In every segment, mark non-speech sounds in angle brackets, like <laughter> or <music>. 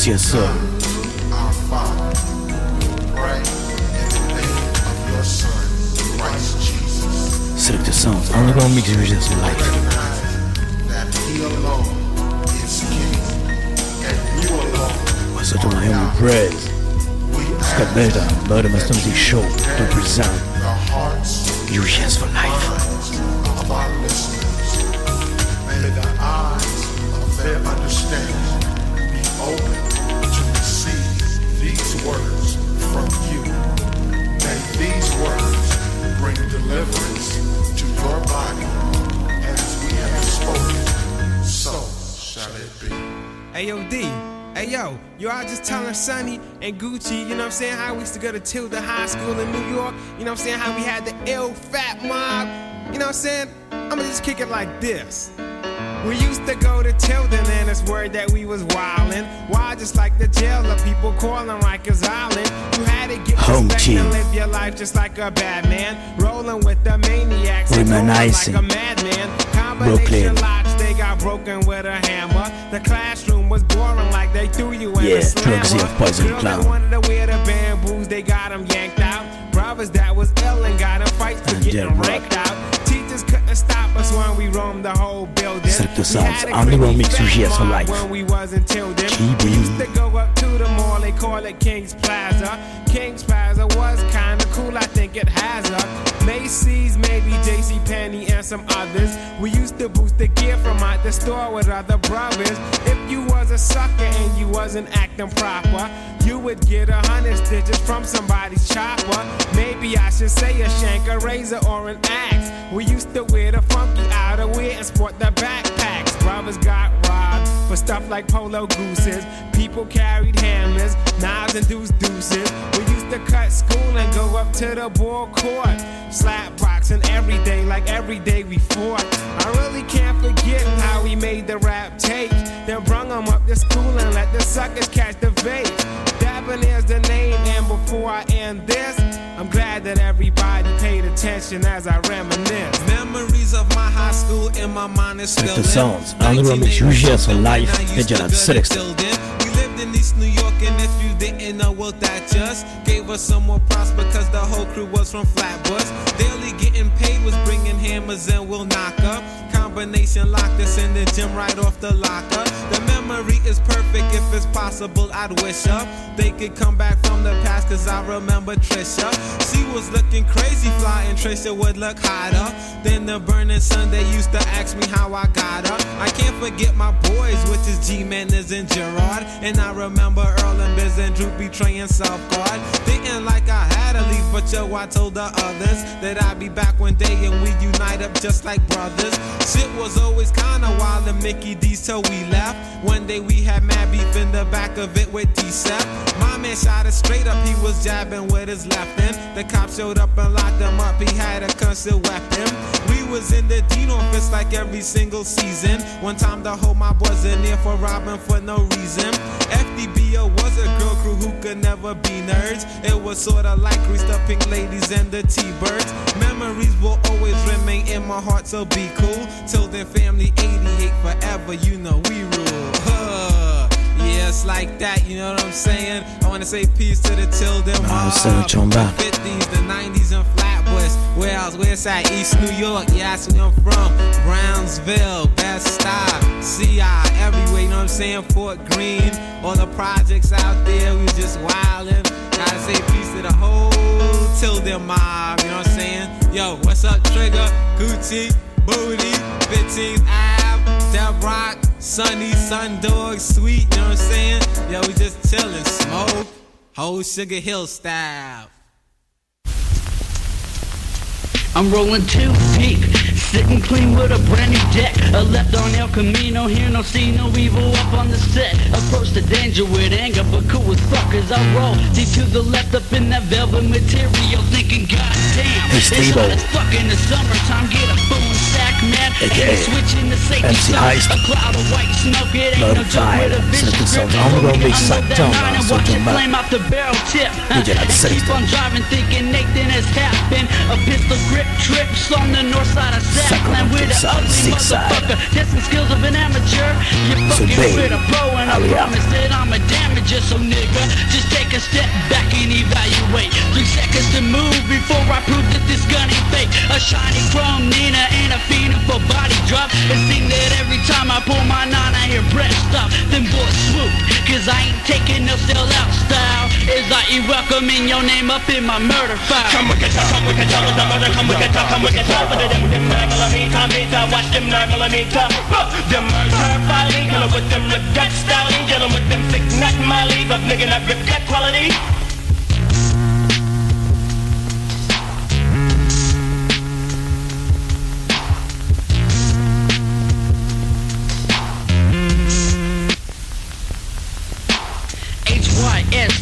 Yes, yes, sir. Our Father, pray in the name of your Son, Christ Jesus. Sinixta Soundz, underground mix regions for life. That He alone is King, and you alone What's up to my homie Prez? we Scott ask Belda, Murder Mastermind Show to present hearts Regions for life. Deliverance to your body as we have spoken. So shall it be. Hey yo, D. Hey yo, yo, I just telling Sonny and Gucci, you know what I'm saying, how we used to go to Tilden High School in New York, you know what I'm saying, how we had the ill fat mob, you know what I'm saying? I'ma just kick it like this. We used to go to Tilden and it's word that we was wildin'. Wild just like the jailer, people calling Rikers Island. You had to get Home respect team. and live your life just like a bad man. Rolling with the maniacs like a madman. Combination Brooklyn. They got broken with a hammer. The classroom was boring like they threw you in Yeah, a slammer. drugs of Poison Clown. to wear the bamboos, they got them yanked out. Brothers that was ill and got in fights for And getting ranked out. Teachers couldn't stop us when we roamed the whole building. Sounds, a underground creepy mix UGS for life. When we wasn't till then. GB. We used to go up to the mall, they call it King's Plaza. King's Plaza was kinda cool, I think it has Macy's, maybe JC Penney and some others. We used to boost the gear from out the store with other brothers. If you was a sucker and you wasn't acting proper, you would get a hundred stitches from somebody's chopper. Maybe I should say a shank, a razor, or an axe. We used to wear the funky outerwear and sport the backpacks. Brothers got robbed for stuff like polo gooses. People carried hammers, knives, and deuce deuces. We used to cut school and go up to the ball court. Slap boxing every day, like every day we fought. I really can't forget how we made the rap tapes. Then brung them up to school and let the suckers catch the vapes. Dabbing is the name, and before I end this, I'm glad that everybody paid attention as I reminisce. Memories of my high school in my mind is still Selector in. Sounds, underground UGS for life. When I used Met to Gerard go to Selector. Tilden. We lived in East New York, and if you didn't know, well, that just gave us some more props because the whole crew was from Flatbush. Daily getting paid was bringing hammers and we'll knock up. Combination locked us in the gym right off the locker. The memory is perfect if it's possible. I'd wish up they could come back from the past cause I remember Trisha. She was looking crazy fly and Trisha would look hotter than the burning sun. They used to ask me how I got her. I can't forget my boys, which is G Manners and Gerard. And I remember Earl and Biz and Drew betraying South Guard. Didn't like I had to leave, but yo, I told the others that I'd be back one day and we unite up just like brothers. Shit was always kinda wild and Mickey D's till we left. One day we had mad beef in the back of it with D-Sep. My man shot it straight up, he was jabbing with his left hand. The cops showed up and locked him up, he had a concealed weapon. We was in the Dean office like every single season. One time the whole mob was in there for robbing for no reason. FDBO was who could never be nerds. It was sorta like Pink Ladies and the T-Birds. Memories will always remain in my heart, so be cool. Till then, family 88 forever, you know we rule. Huh. Yeah, it's like that, you know what I'm saying? I wanna say peace to the Tilden Nah, mob. c'est un chamba. 50s, the 90s, and Flatbush. Where's that? East New York. Yeah, that's where I'm from. Brownsville, Best Stop, CI, everywhere. You know what I'm saying? Fort Greene, all the projects out there. We just wildin'. Gotta say peace to the whole Tilden mob. You know what I'm saying? Yo, what's up, Trigger? Gucci, Booty, 15th Ave, Del Rock, Sunny, Sun Dog, Sweet. You know what I'm saying? Yo, we just chillin', smoke, whole Sugar Hill style. I'm rolling too deep, sitting clean with a brand new deck. I left on El Camino, hear no see no evil up on the set. Approach the danger with anger, but cool as fuck as I roll. Deep to the left up in that velvet material, thinking, God damn, Hey, it's hot as fuck in the summertime. Get a boom man. AKA Ain't switching the safety MC. Hyst. A cloud of white smoke, it ain't no joke Notified. with a Selector vicious Sounds, grip. underground I'm with that Sacktown, nine and so watch it jump back. flame off the barrel tip. DJ, that's Keep Selector. on driving, thinking Nathan has happened. A pistol grip trips on the north side of Sackland with an ugly motherfucker. Testing skills of an amateur. You're fucking with a pro and I promise that I'm a damager. So nigga, just take a step back and evaluate. Three seconds to move before I prove that this gun ain't fake. A shiny chrome Nina and a phenom for body drop. It seems that every time I pull my nine, I hear breath stop. Then boys swoop, cause I ain't taking no sell out style. Is I ain't welcoming your name up in my murder file. Come can talk, come can talk, it's a murder, come can talk, come we can talk. But them, them nine millimeter, meter, watch them nine millimeter. Uh, Them murder filing, killer with them rip gut styling, dealing with them thick nut molly, but nigga not rip gut quality.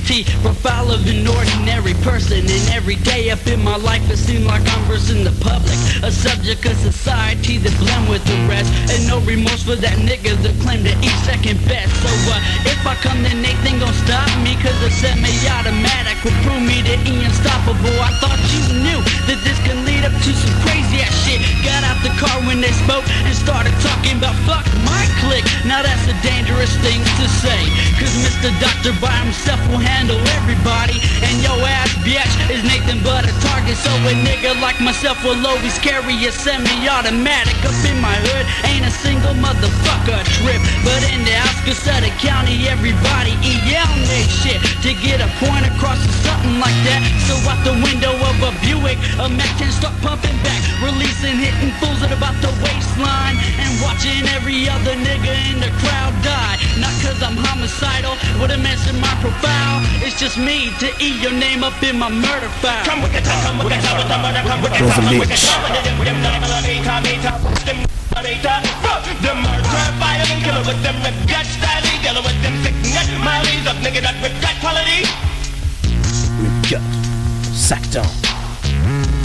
H-Y-S-T Profile of an ordinary person. And every day up in my life it seems like I'm versing the public. A subject of society that blend with the rest. And no remorse for that nigga that claim to eat second best. So uh, if I come then anything gon' stop me Cause the semi-automatic. Will prove me to unstoppable? I thought you knew that this can lead up to some crazy ass shit. Got out the car when they spoke and started talking about fuck my clique. Now that's a dangerous thing to say Cause Mr. Doctor by himself will handle everybody. And your ass bitch is Nathan but a target. So a nigga like myself will always carry a semi-automatic. Up in my hood ain't a single motherfucker trip. But in the outskirts of the county everybody EL next shit To get a point across or something like that. So out the window of a Buick A Mac can start pumping back Releasing hitting fools at about the waistline. And watching every other nigga in the crowd die. Not cause I'm homicidal With a mess in my profile It's just me to eat your name up in my murder file Come we can talk, come we can talk, it's a murder, come we can Brother come we can Lynch. talk. But them, them nine millimeter, meter, watch them millimeter. Uh, Them murder filing, killer with them rip gut styling, dealing with them thick nut mollies, of nigga that rip gut quality. Rip gut. Sack down.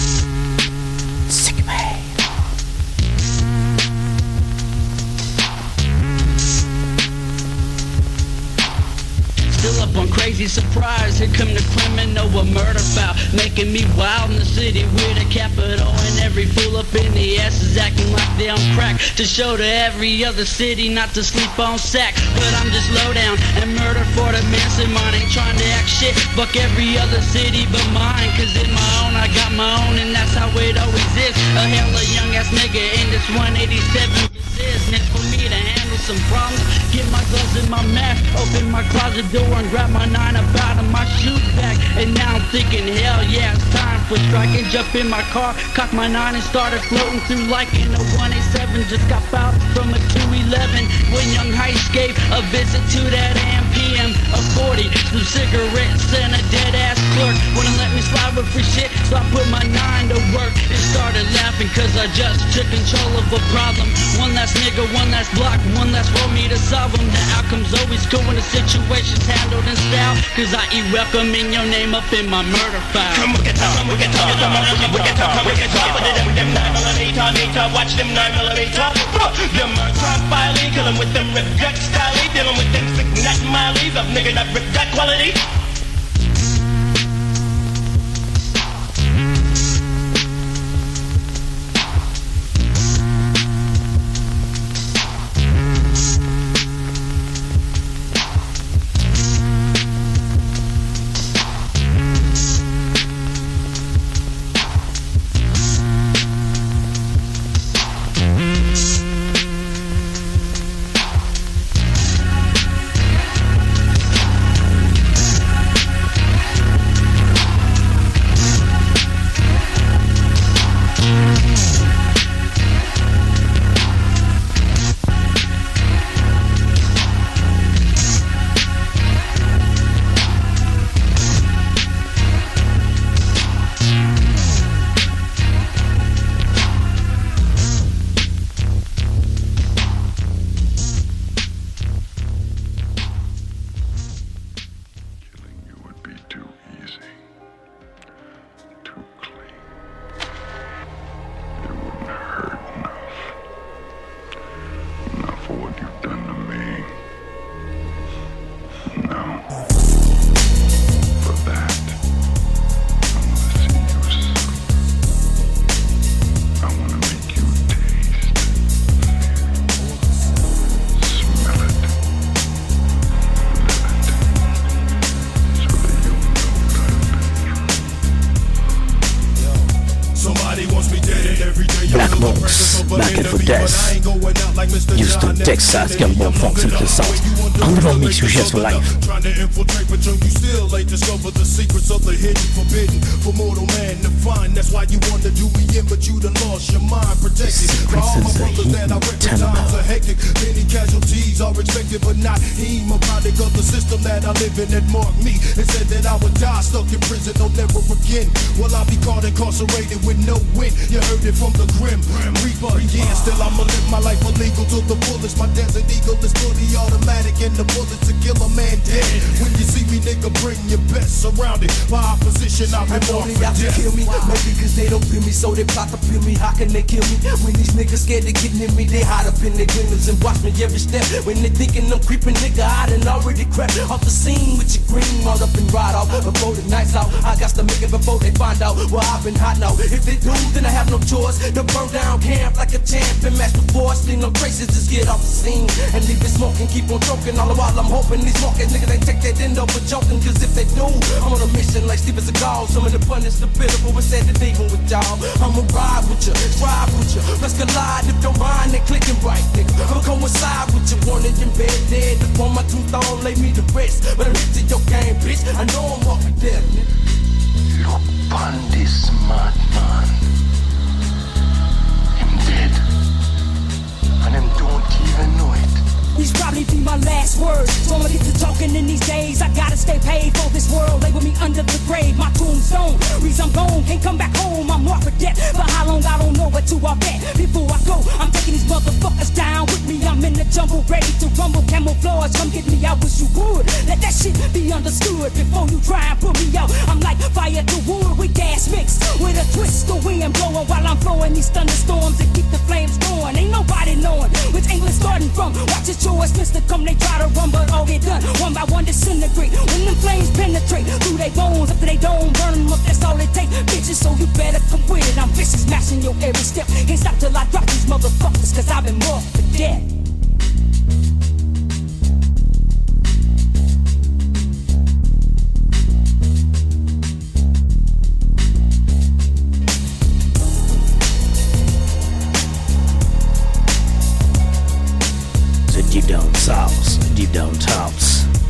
Surprise. Here come the criminal, a murder foul. Making me wild in the city with a capital. And every fool up in the ass is acting like they on crack. To show to every other city not to sleep on sack. But I'm just low down and murder for the mine. Ain't trying to act shit. Fuck every other city but mine. Cause in my own, I got my own. And that's how it always is. A hella young ass nigga in this 187 business for me to handle some problems. Get my gloves in my mask, open my closet door and grab my nine up out of my shoe bag. And now I'm thinking, hell yeah, it's time for striking. Jump in my car, cock my nine and started floating through like in a 187. Just got out from a 211 when young Hyst gave a visit to that AM PM. A 40, some cigarettes and a dead ass clerk. Wouldn't let me slide with free shit, so I put my nine to work and started laughing cause I just took control of a problem. One last nigga, one last block, one last for me to solve them. The outcome's always cool when the situation's handled in style. Cause I eat welcoming your name up in my murder file. Come we can talk, come we can talk, it's a murder, come we can talk, come we can talk. But them, them nine millimeter, meter, watch them nine millimeter. Uh, Them murder filing, killing with them rip gut styling, dealing with them thick nut mollies, of nigga that rip gut quality. Houston, Texas, Gumbo Funk Sound, Mix UGS for Life. Trying to infiltrate, but you still ain't discovered the secrets of the hidden, forbidden for mortal man to find. That's why you want to do me in, but you done lost your mind. Protected for all my brothers that I reckon times are hectic. Many casualties are expected, but not him. A product of the system that I live in that marked me and said that I would die stuck in prison, no never again. Will I be caught incarcerated with no win? You heard it from the grim reaper. Yeah, still I'ma live my life illegal to the fullest. My desert eagle is fully automatic, and the bullet to kill a man dead. When you see me, nigga, bring your best. Surrounded by opposition, I've been marked for out to death. kill me. Maybe cause they don't feel me, so they plot to kill me. How can they kill me? When these niggas scared to get near me, they hide up in their glimmers and watch me every step. When they thinking I'm creeping, nigga, I done already crept off the scene with your green all up and ride off. Before the night's out, I got to make it before they find out where I've been hot now. If they do, then I have no choice to burn down camp like a champ and match the force. Leave no traces, just get off the scene and leave it smoking. Keep on choking all the while I'm hoping these market niggas they take that end up for joking. Cause if they do, I'm on a mission like. Some of the punish the pitiful, but said that even with y'all. I'ma ride with you, ride with you. Let's collide if don't mind, they clicking right, nigga. I'ma coincide with you, wanted in bed dead. Upon my tombstone, lay me to rest. But I'm hit to your game, bitch. I know I'm walking dead, nigga. Look upon this madman. These probably be my last words. So I'ma get to talking in these days. I gotta stay paid for this world. Label me under the grave, my tombstone. Reason I'm gone, can't come back home. I'm marked for death. For how long, I don't know, but to I bet. Before I go, I'm taking these motherfuckers down with me. I'm in the jungle, ready to rumble. Camouflage, come get me. I wish you would. Let that shit be understood before you try and put me out. I'm like fire to wood with gas mixed with a twist of wind blowing while I'm flowing these thunderstorms and keep the flames going. Ain't nobody knowing which angle starting from. Watch it, yours, Mr. Come, they try to run, but all get done. One by one disintegrate. When them flames penetrate through their bones, up to they dome, burn them up. That's all it take, bitches. So you better come with it. I'm vicious, smashing your every step. Can't stop till I drop these motherfuckers, cause I've been marked for death. Deep down south, deep down towns.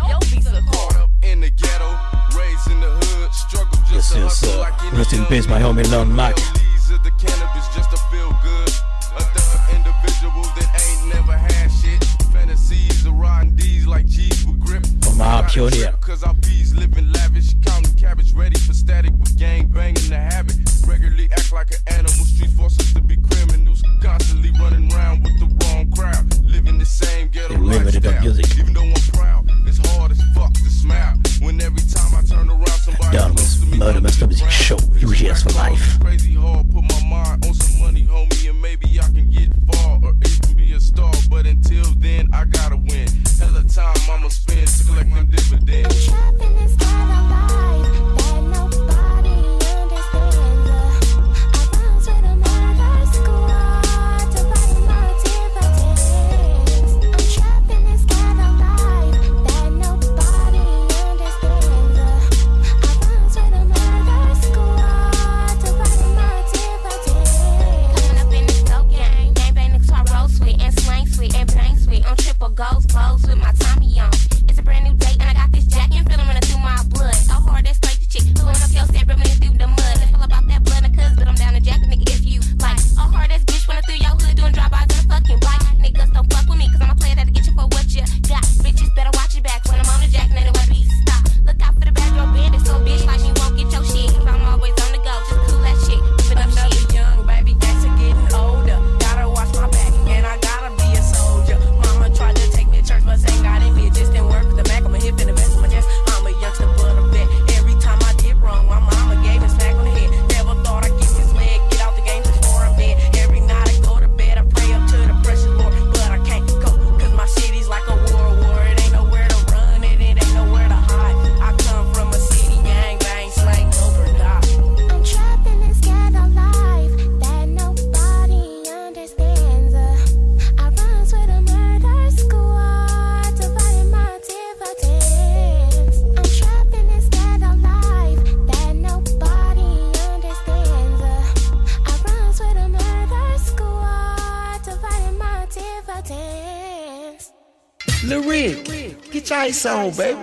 Off your visa card. in the ghetto, raised in the hood, struggle Yes, yes, sir. Rest in peace, my homie Lon Mac. Leaves of the cannabis just to feel good. A thug individual that ain't never had shit. Fantasies of riding D's like G's with grip. From our pioneer. Cause our bees living on, baby.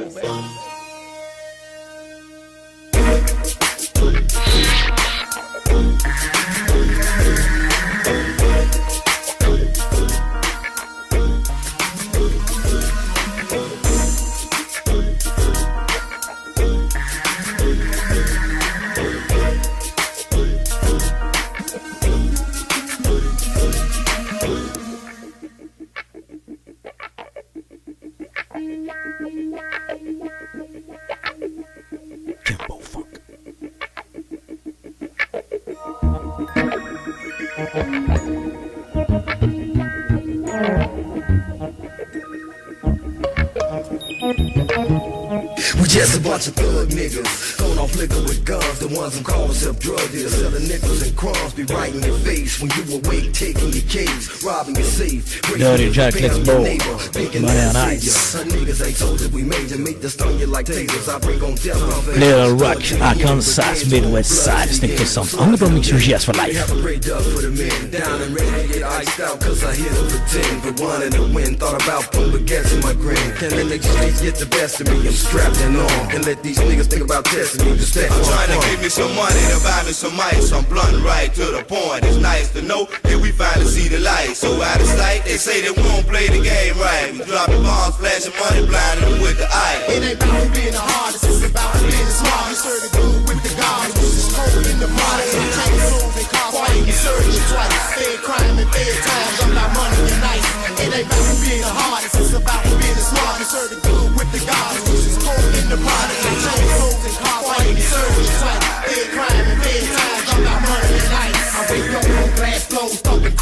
We just a bunch of thug niggas, going off liquor with guns, the ones who call themselves drug dealers, selling nickels and crumbs, be right in your face when you awake, taking your keys, robbing your safe, Durdy Jack, let's on your go. neighbor, thinking Money on the ice. niggas ain't told that we major, make the stun you like tasers. I bring on death the Little Rock, Arkansas, Midwest Side, Sinixta Sound. Underground mix sur JS for We life. have a great dub for the men. Down and ready to get iced out Cause I hear them pretend. But one in the wind Thought about putting baguettes in my grin. Let niggas streets get the best of me. I'm strapped and on Can't let these niggas think about testing me Just that I'm trying to give me some money to buy me some ice. I'm blunt right to the point. It's nice to know that we finally see the light. So out of sight, they say they won't play the game right. We dropping bombs, flashing money, blinding them with the eye. It ain't about being the hardest, it's about being the smartest. Serve the good with the guys, this is cold in the body. Souls and you twice? Fed crime and fed times, I'm not money and nice. It ain't about being the hardest, it's about being the smartest. Serve the good with the guys, this is cold in the body. Change souls and why you you twice? Fed crime and fed times, I'm not money and nice. I wake up on glass floors,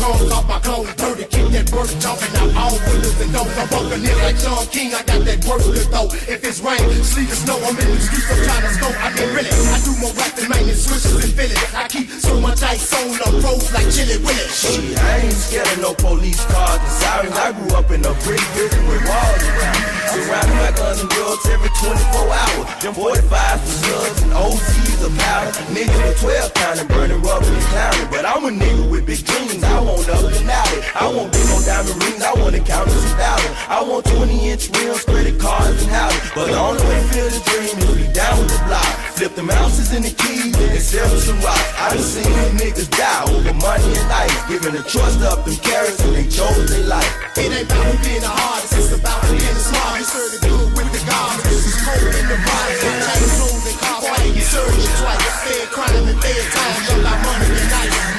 cars off my clothes, dirty, kick that work, jumping out all windows and doors. I'm bucking in like Sean King, I got that to throw. If it's rain, sleet or snow, I'm in the streets, I'm trying to snow. I mean, really, I do more rap than maintenance switches and it. I keep so much ice on the roads like Chili Willy. Shit, I ain't scared of no police cars and sirens. I grew up in a brick building with walls around. Surrounded by guns and drugs every 24 hours. Them 45s for slugs and OTs of powder. Niggas with 12 counting, burning rubber and clowning. But I'm a nigga with big dreams. I want out it. I want big on diamond rings. I want to count to some thousand. I want 20 inch rims, credit cards and houses. But the only way to feel the dream is to be down with the block. Flip the ounces in the keys and sell some rocks. I done seen these niggas die over money and life. Giving the trust up them carrots and they chose their life. It ain't about being the hardest, it's about being the smartest. Serve the good with the guys, this is cold in the body. Change souls and cars, why you you twice? Fed crime and fed times, I'm not money and nice.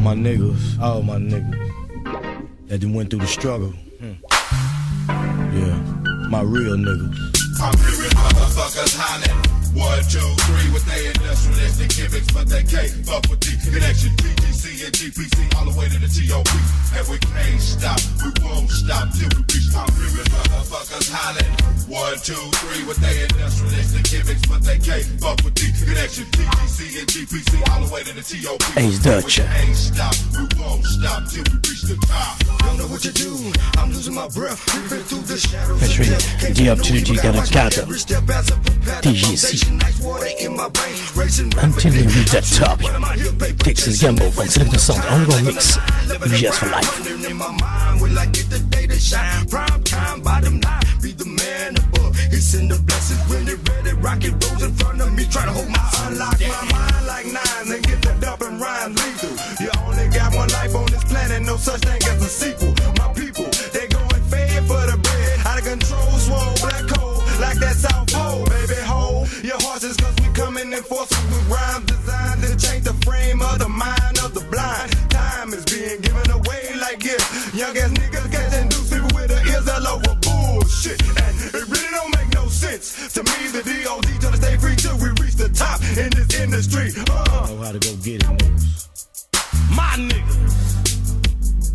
my niggas, all my niggas that went through the struggle. Hmm. Yeah, my real niggas. I'm hearing motherfuckers hollering. One, two, three with they industrialistic gimmicks, but they can't fuck with the connection. PTC and GPC all the way to the TOP. And we can't stop, we won't stop till we reach. I'm hearing motherfuckers hollering. One, two, three with they industrialistic gimmicks, but they can't fuck with the connection. PTC and GPC all the way to the TOP. Ace Deuce. We can't stop, we won't stop till we reach the top. Don't know what to do, I'm losing my breath Creeping through the shadows of Featuring death. Can't D you Up to the know G you got my Canada. every step as a propeller. TGC. Foundation, ice water in my brain. Racing Until you reach that top. Texas Gamble from Sinixta Sound Underground Mix. JS for life. in the the the blessings when they ready Rock it rolls in front of me Try to hold my Unlock my mind like nines And get the and rhyme lethal You only got one life on this planet No such thing as a sequel My people, they going fed for the bread Out of control, swole, black Like that South Pole, baby, hold Your horses cause we coming in force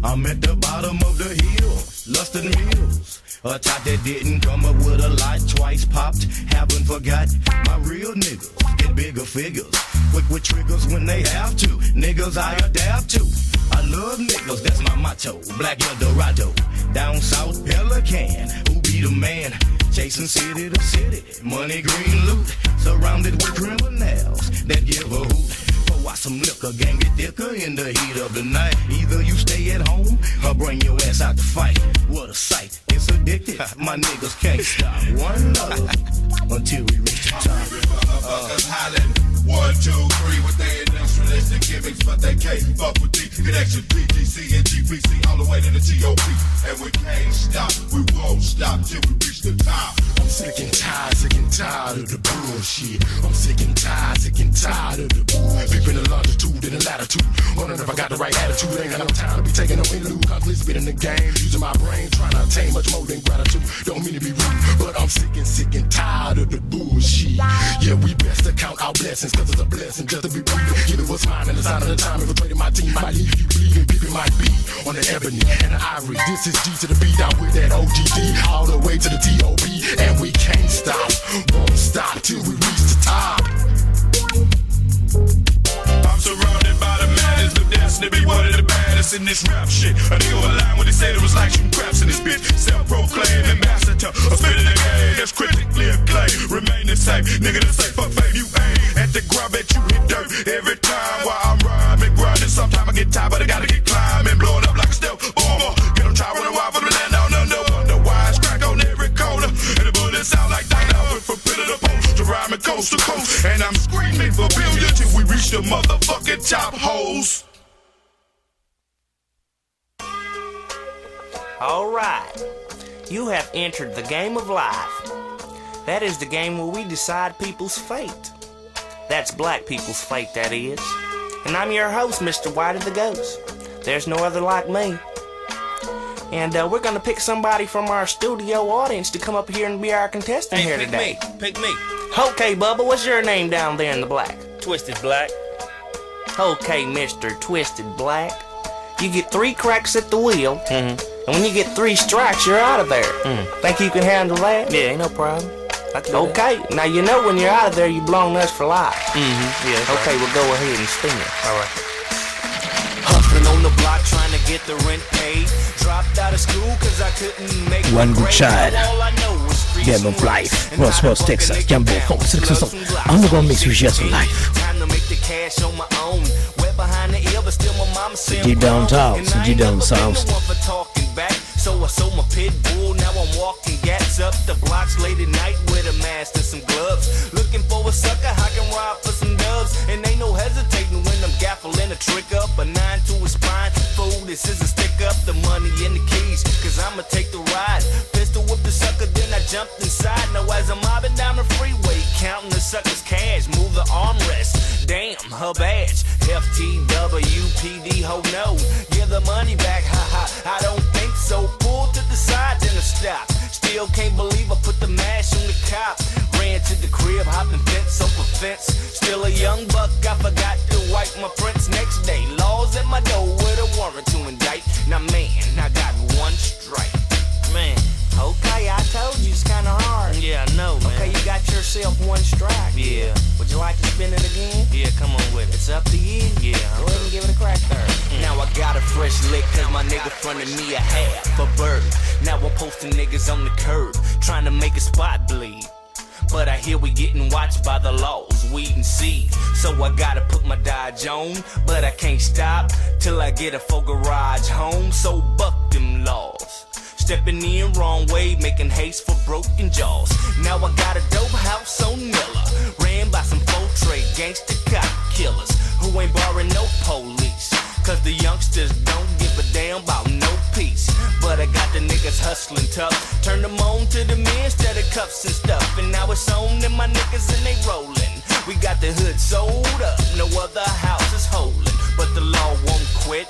I'm at the bottom of the hill lusted meals. A type that didn't come up with a lot, twice popped. Haven't forgot my real niggas. Get bigger figures. Quick with triggers when they have to. Niggas I adapt to. Love niggas, that's my motto. Black El Dorado, Down south, Pelican. Who be the man? Chasing city to city. Money, green loot. Surrounded with criminals that give a hoot. Out some liquor, gang get thicker in the heat of the night. Either you stay at home or bring your ass out to fight. What a sight, it's addictive. My niggas can't stop one love <laughs> until we reach the top. Uh, Motherfuckers hollering. One, two, three with their industrialistic gimmicks, but they can't fuck with the connection. PGC and GPC all the way to the TOP. And we can't stop, we won't stop till we reach the top. I'm sick and tired, sick and tired of the bullshit. I'm sick and tired, sick and tired of the bull. Deep in the longitude and the latitude. Wondering if I got the right attitude. Ain't got no time to be taking no interlude. Constantly spitting the game, using my brain, trying to attain much more than gratitude. Don't mean to be rude, but I'm sick and sick and tired of the bullshit. Yeah, we best to count our blessings, cause it's a blessing just to be breathing. Give it what's mine and the sign of the time. If I my team, might leave you bleeding. People might be on the ebony and the ivory. This is G to the beat out with that OGD all the way to the TOP. And we can't stop, won't stop till we reach the top. I'm surrounded by the madness of destiny, be one of the baddest in this rap shit. A nigga was lying when he said it was like shooting craps in this bitch. Self-proclaimed ambassador, a spit in the game that's critically acclaimed. Remain the same, nigga the same fuck fame. You aim at the ground, bet you hit dirt every time while I'm rhyming, grinding. Sometimes I get tired, but I gotta get climbing, blowing coast to coast. And I'm screaming for billions till we reach the motherfucking top holes. All right. You have entered the game of life. That is the game where we decide people's fate. That's black people's fate, that is. And I'm your host, Mr. White of the Ghost. There's no other like me. And uh, we're gonna pick somebody from our studio audience to come up here and be our contestant here pick today. Pick me. Pick me. Okay, Bubba, what's your name down there in the black? Twisted Black. Okay, Mr. Twisted Black. You get three cracks at the wheel, Mm-hmm. and when you get three strikes, you're out of there. Think you can handle that? Yeah, ain't no problem. I can do Okay, now you know when you're out of there, you blown us for life. Mm-hmm. Yeah. Okay, right. well go ahead and spin it. All right. Hustling on the block trying to get the rent paid. Dropped out of school cause I couldn't make One my good grade. child. And of Life. how to Texas. it Funk down. Sélection Some son. blocks. Underground Mix with Jazz for Life. Time to make the cash on my own. Wet behind the ear, but still my mama said G down G ain't down one talking. So I sold my pit bull, now I'm walking gats up the blocks late at night with a mask and some gloves. Looking for a sucker, I can ride for some dubs. And ain't no hesitating when I'm gaffling a trick up, a nine to a spine. Fool, this is a stick up, the money and the keys. Cause I'ma take the ride. Jumped inside. Now as I'm mobbing down the freeway, counting the sucker's cash, move the armrest. Damn, her badge. FTWPD, ho no. Give the money back, ha ha. I don't think so. Pull to the side, then I stop. Still can't believe I put the mash on the cop. Ran to the crib, hopping fence over fence. Still a young buck, I forgot to wipe my prints next day. Laws at my door with a warrant to indict. Now man, I got one strike. Man, okay, I told you it's kinda hard. Yeah, I know, man. Okay, you got yourself one strike. Yeah. Would you like to spin it again? Yeah, come on with it. It's up to you. Yeah. Go ahead and give it a crack there. Mm. Now I got a fresh lick cause my nigga fronted me a half a bird. Now I'm posting niggas on the curb, trying to make a spot bleed. But I hear we getting watched by the laws, weed and seed. So I gotta put my Dodge on, but I can't stop till I get a full garage home. So buck them laws. Stepping in wrong way, making haste for broken jaws. Now I got a dope house on Miller, ran by some full trade gangster cop killers who ain't borrowing no police. Cause the youngsters don't give a damn about no peace. But I got the niggas hustling tough. Turn them on to the men instead of cuffs and stuff. And now it's on to my niggas and they rolling. We got the hood sold up, no other house is holding. But the law won't quit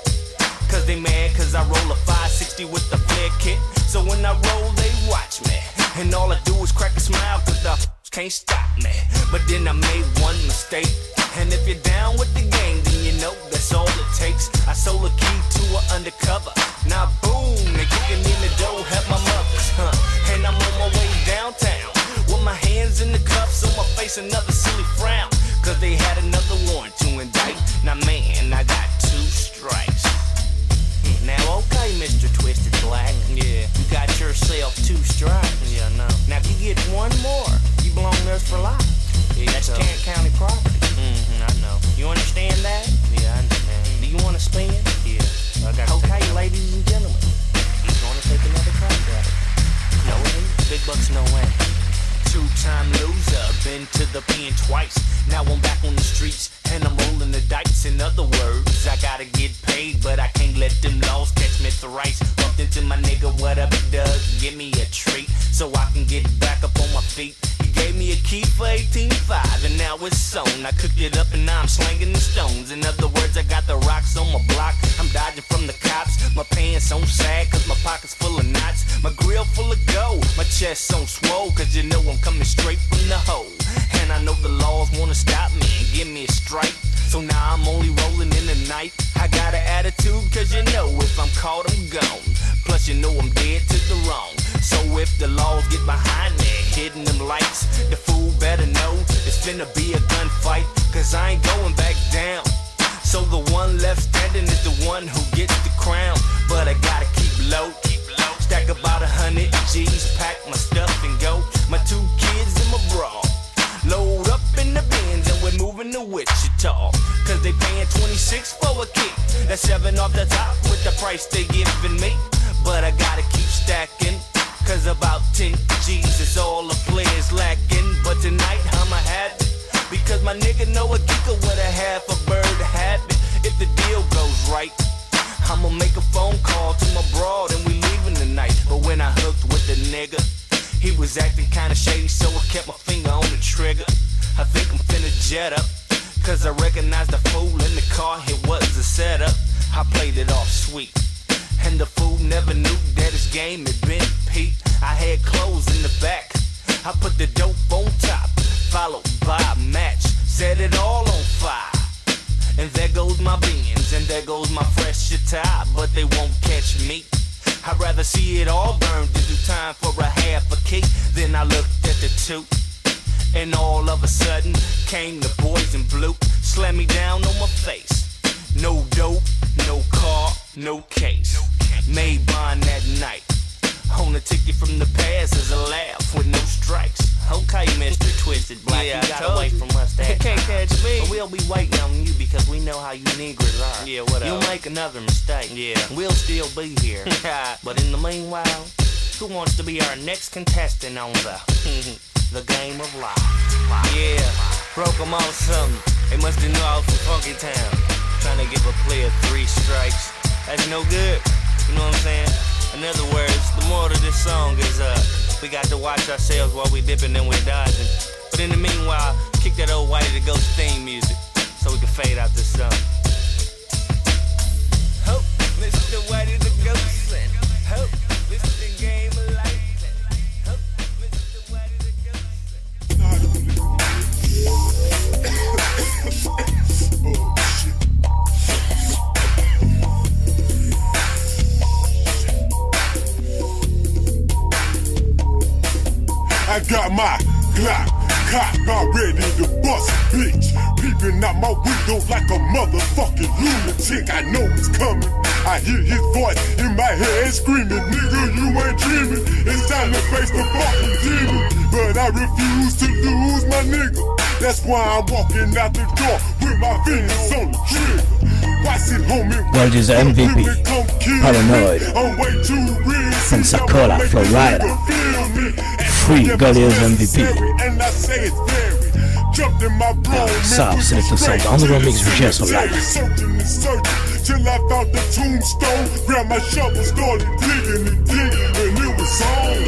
cause they mad cause I roll a 560 with the flare kit. So when I roll, they watch me. And all I do is crack a smile cause the can't stop me. But then I made one mistake. And if you're down with the game, then you know that's all it takes. I sold a key to an undercover. Now boom, they kicking in the door, help my mothers, huh? And I'm on my way downtown with my hands in the cups on my face, another silly frown. Cause they had another warrant to indict. Now man, I got okay, Mr. Twisted Black. Yeah. You got yourself two strikes. Yeah, no. Now, if you get one more, you belong there for life. Yeah, That's so. Tarrant County property. Mm-hmm, I know. You understand that? Yeah, I understand. Do you want to spin? Yeah. okay, ladies and gentlemen, he's going to take another crack at it. No way. Big bucks, no way. Two-time loser, been to the pen twice. Now I'm back on the streets and I'm rolling the dice. In other words, I gotta get paid, but I can't let them laws catch me thrice. Bumped into my nigga, what up, Doug? Give me a treat so I can get back up on my feet. Me a key for 18.5 and now it's on. I cooked it up and now I'm slanging the stones. In other words, I got the rocks on my block. I'm dodging from the cops. My pants on sag cause my pockets full of knots. My grill full of gold. My chest on swole cause you know I'm coming straight from the hole. And I know the laws wanna stop me and give me a strike. So now I'm only rolling in the night. I got an attitude cause you know if I'm caught, I'm gone. Plus, you know I'm dead to the wrong. So if the laws get behind me, hitting them lights, the fool better know it's finna be a gunfight. Cause I ain't going back down. So the one left standing is the one who gets the crown. But I gotta keep low. Stack about a hundred G's, pack my stuff and go. My two kids and my bra. Load up in the bins and we're moving to Wichita. Cause they paying 26 for a kick. That's seven off the top with the price they giving me. But I gotta keep stacking. Cause about 10 G's is all the players lacking. But tonight I'ma have it. Because my nigga know a geeker with a half a bird habit. If the deal goes right, I'ma make a phone call to my broad and we leaving tonight. But when I hooked with the nigga, he was acting kinda shady, so I kept my finger on the trigger. I think I'm finna jet up. Cause I recognized the fool in the car, it was a setup. I played it off sweet. And the fool never knew that his game had been peak. I had clothes in the back. I put the dope on top, followed by a match. Set it all on fire. And there goes my beans, and there goes my fresh attire, but they won't catch me. I'd rather see it all burn than do time for a half a cake. Then I looked at the two, and all of a sudden came the boys in blue, slam me down on my face. No dope, no car, no case. Made bond that night. On a ticket from the past is a laugh with no strikes. Okay, Mr. Twisted Black, Yeah, you got away you. from us that They <laughs> can't time. catch me. But we'll be waiting on you because we know how you niggers are. Yeah, whatever. You'll make another mistake. Yeah. We'll still be here. <laughs> but in the meanwhile, who wants to be our next contestant on the <laughs> the game of life? Yeah, broke 'em off something. They must have knew I was from Funky Town. Trying to give a player three strikes. That's no good. You know what I'm saying? In other words, the moral of this song is uh, we got to watch ourselves while we dipping and we're dodging. But in the meanwhile, kick that old Whitey the Ghost theme music so we can fade out this song. Hope, Mr. Whitey the Ghost. and Hope, Mr. Game got my Glock cock about ready to bust bitch. Peeping out my window like a motherfucking lunatic. I know it's coming. I hear his voice in my head screaming, nigga, you ain't dreaming. It's time to face the fucking demon. But I refuse to lose my nigga. That's why I'm walking out the door with my fingers on the trigger. Watch it, homie. World is MVP. Paranoid. I'm way too real. Pensacola, Florida. Free Gullies MVP. And I say it's very. Jumped in my bro, South Sinixta Soundz Underground Mix Visual sur live. Searching and searching till I found the tombstone. Grabbed my shovel, started digging and digging, and it was on.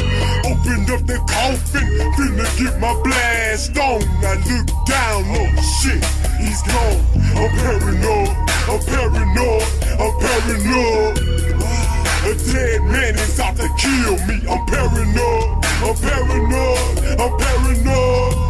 Opened up the coffin, finna get my blast on. I look down, oh shit, he's gone. I'm paranoid, I'm paranoid, I'm paranoid. Dead man is out to kill me. I'm paranoid, I'm paranoid, I'm paranoid.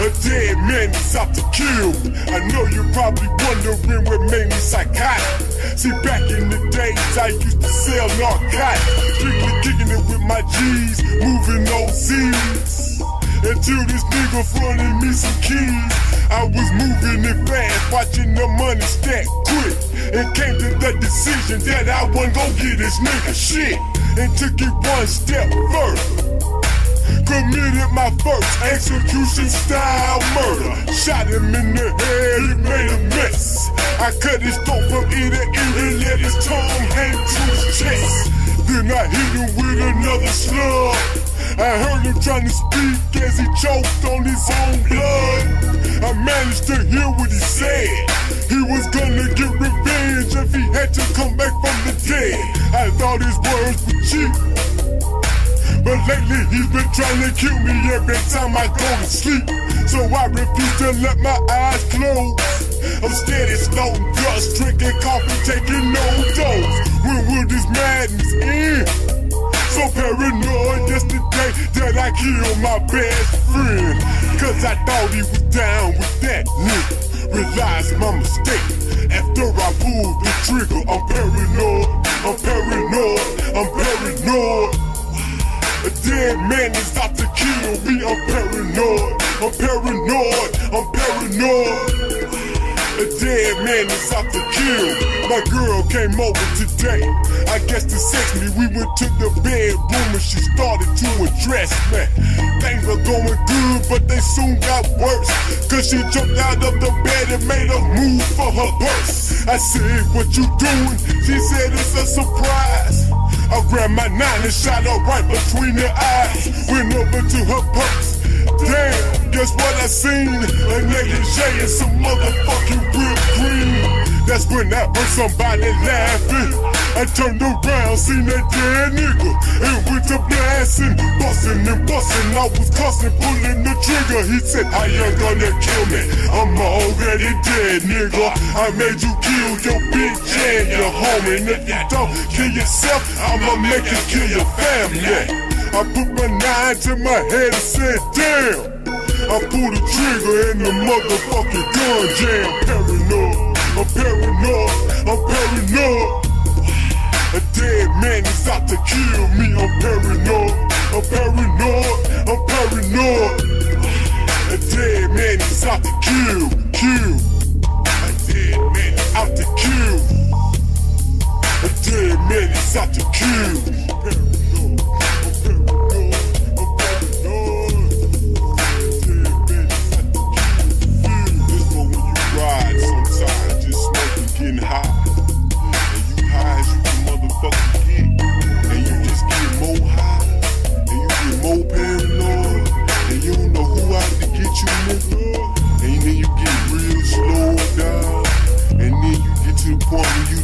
A dead man is out to kill me. I know you're probably wondering what made me psychotic. See, back in the days, I used to sell narcotics. Strictly kicking it with my G's, moving OZs. Until this nigga fronted me some keys. I was moving it fast, watching the money stack quick. And came to the decision that I wasn't gonna get this nigga shit. And took it one step further. committed my first execution style murder. Shot him in the head, he made a mess. I cut his throat from ear to ear and let his tongue hang to his chest. Then I hit him with another slug. I heard him trying to speak as he choked on his own blood. I managed to hear what he said. He was gonna get revenge if he had to come back from the dead. I thought his words were cheap. But lately he's been trying to kill me every time I go to sleep. So I refuse to let my eyes close. I'm steady snorting dust, drinking coffee, taking no dose. When will this madness end? So paranoid yesterday that I killed my best friend. Cause I thought he was down with that nigga. Realized my mistake. After I pulled the trigger, I'm paranoid. I'm paranoid. I'm paranoid. A dead man is out to kill me. I'm paranoid. I'm paranoid. I'm paranoid. A dead man is out to kill. My girl came over today. I guess to sex me, we went to the bedroom and she started to address me. Things were going good, but they soon got worse. Cause she jumped out of the bed and made a move for her purse. I said, What you doing? She said, It's a surprise. I grabbed my nine and shot her right between the eyes. Went over to her purse. Damn, guess what I seen? A nigga negligee and some motherfucking whipped cream. That's when I heard somebody laughing. I turned around, seen that dead nigga, and went to blasting, busting and busting. I was cussing, pulling the trigger. He said, How you gonna kill me? I'm already dead, nigga. I made you kill your bitch and your homie. And if you don't kill yourself, I'ma make you kill your family. I put my nine to my head and said, damn. I pulled the trigger and the motherfucking gun jam. Paranoid, I'm paranoid, I'm paranoid. A dead man is out to kill me. I'm paranoid, I'm paranoid, I'm paranoid. A dead man is out to kill, kill. A dead man is out to kill. A dead man is out to kill. Getting high. And you high as you can motherfucking get. And you just get more high. And you get more paranoid. And you don't know who out to get you, nigga. And then you get real slow down. And then you get to the point where you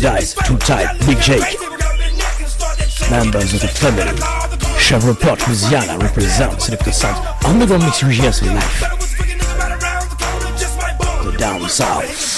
Dice, Too Tight, Big Jake. Members of the family. Shreveport, Louisiana represents Sinixta Soundz Underground Mix UGS Life. The Down South.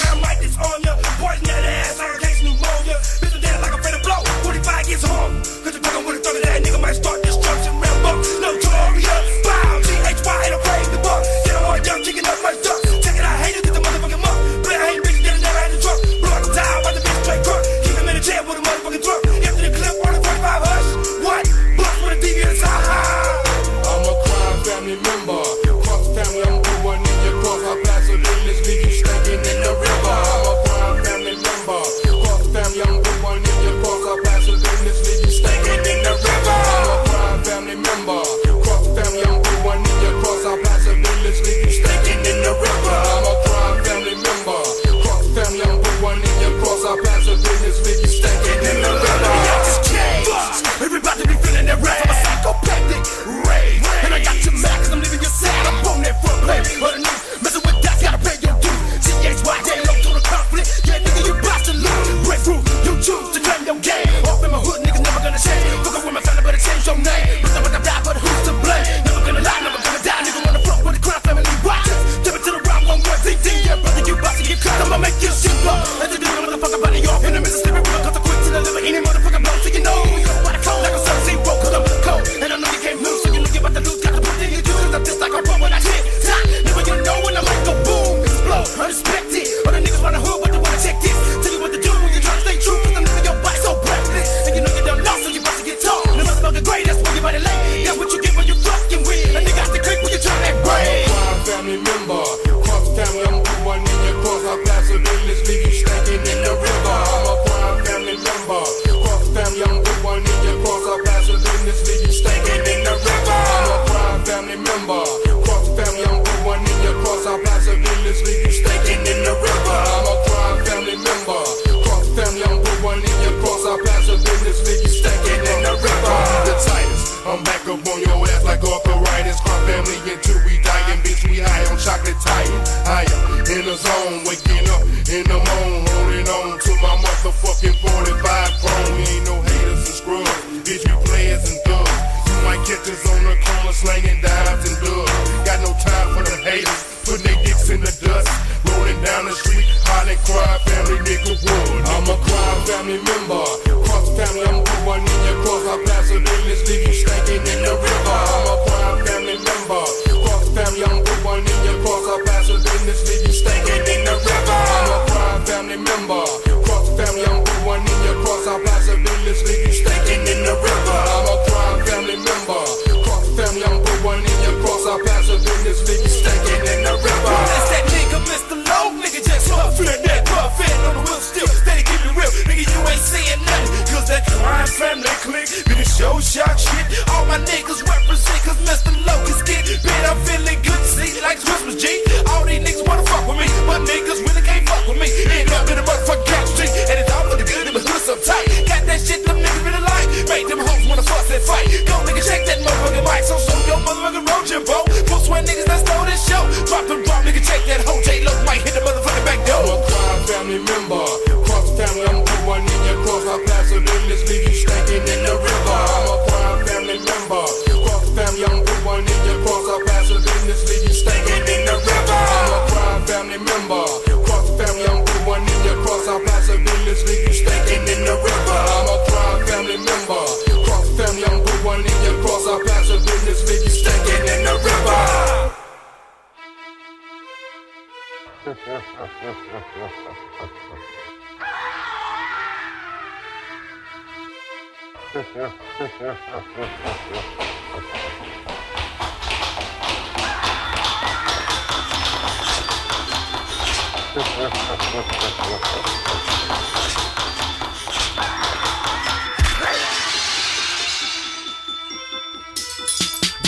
Ha ha ha ha ha.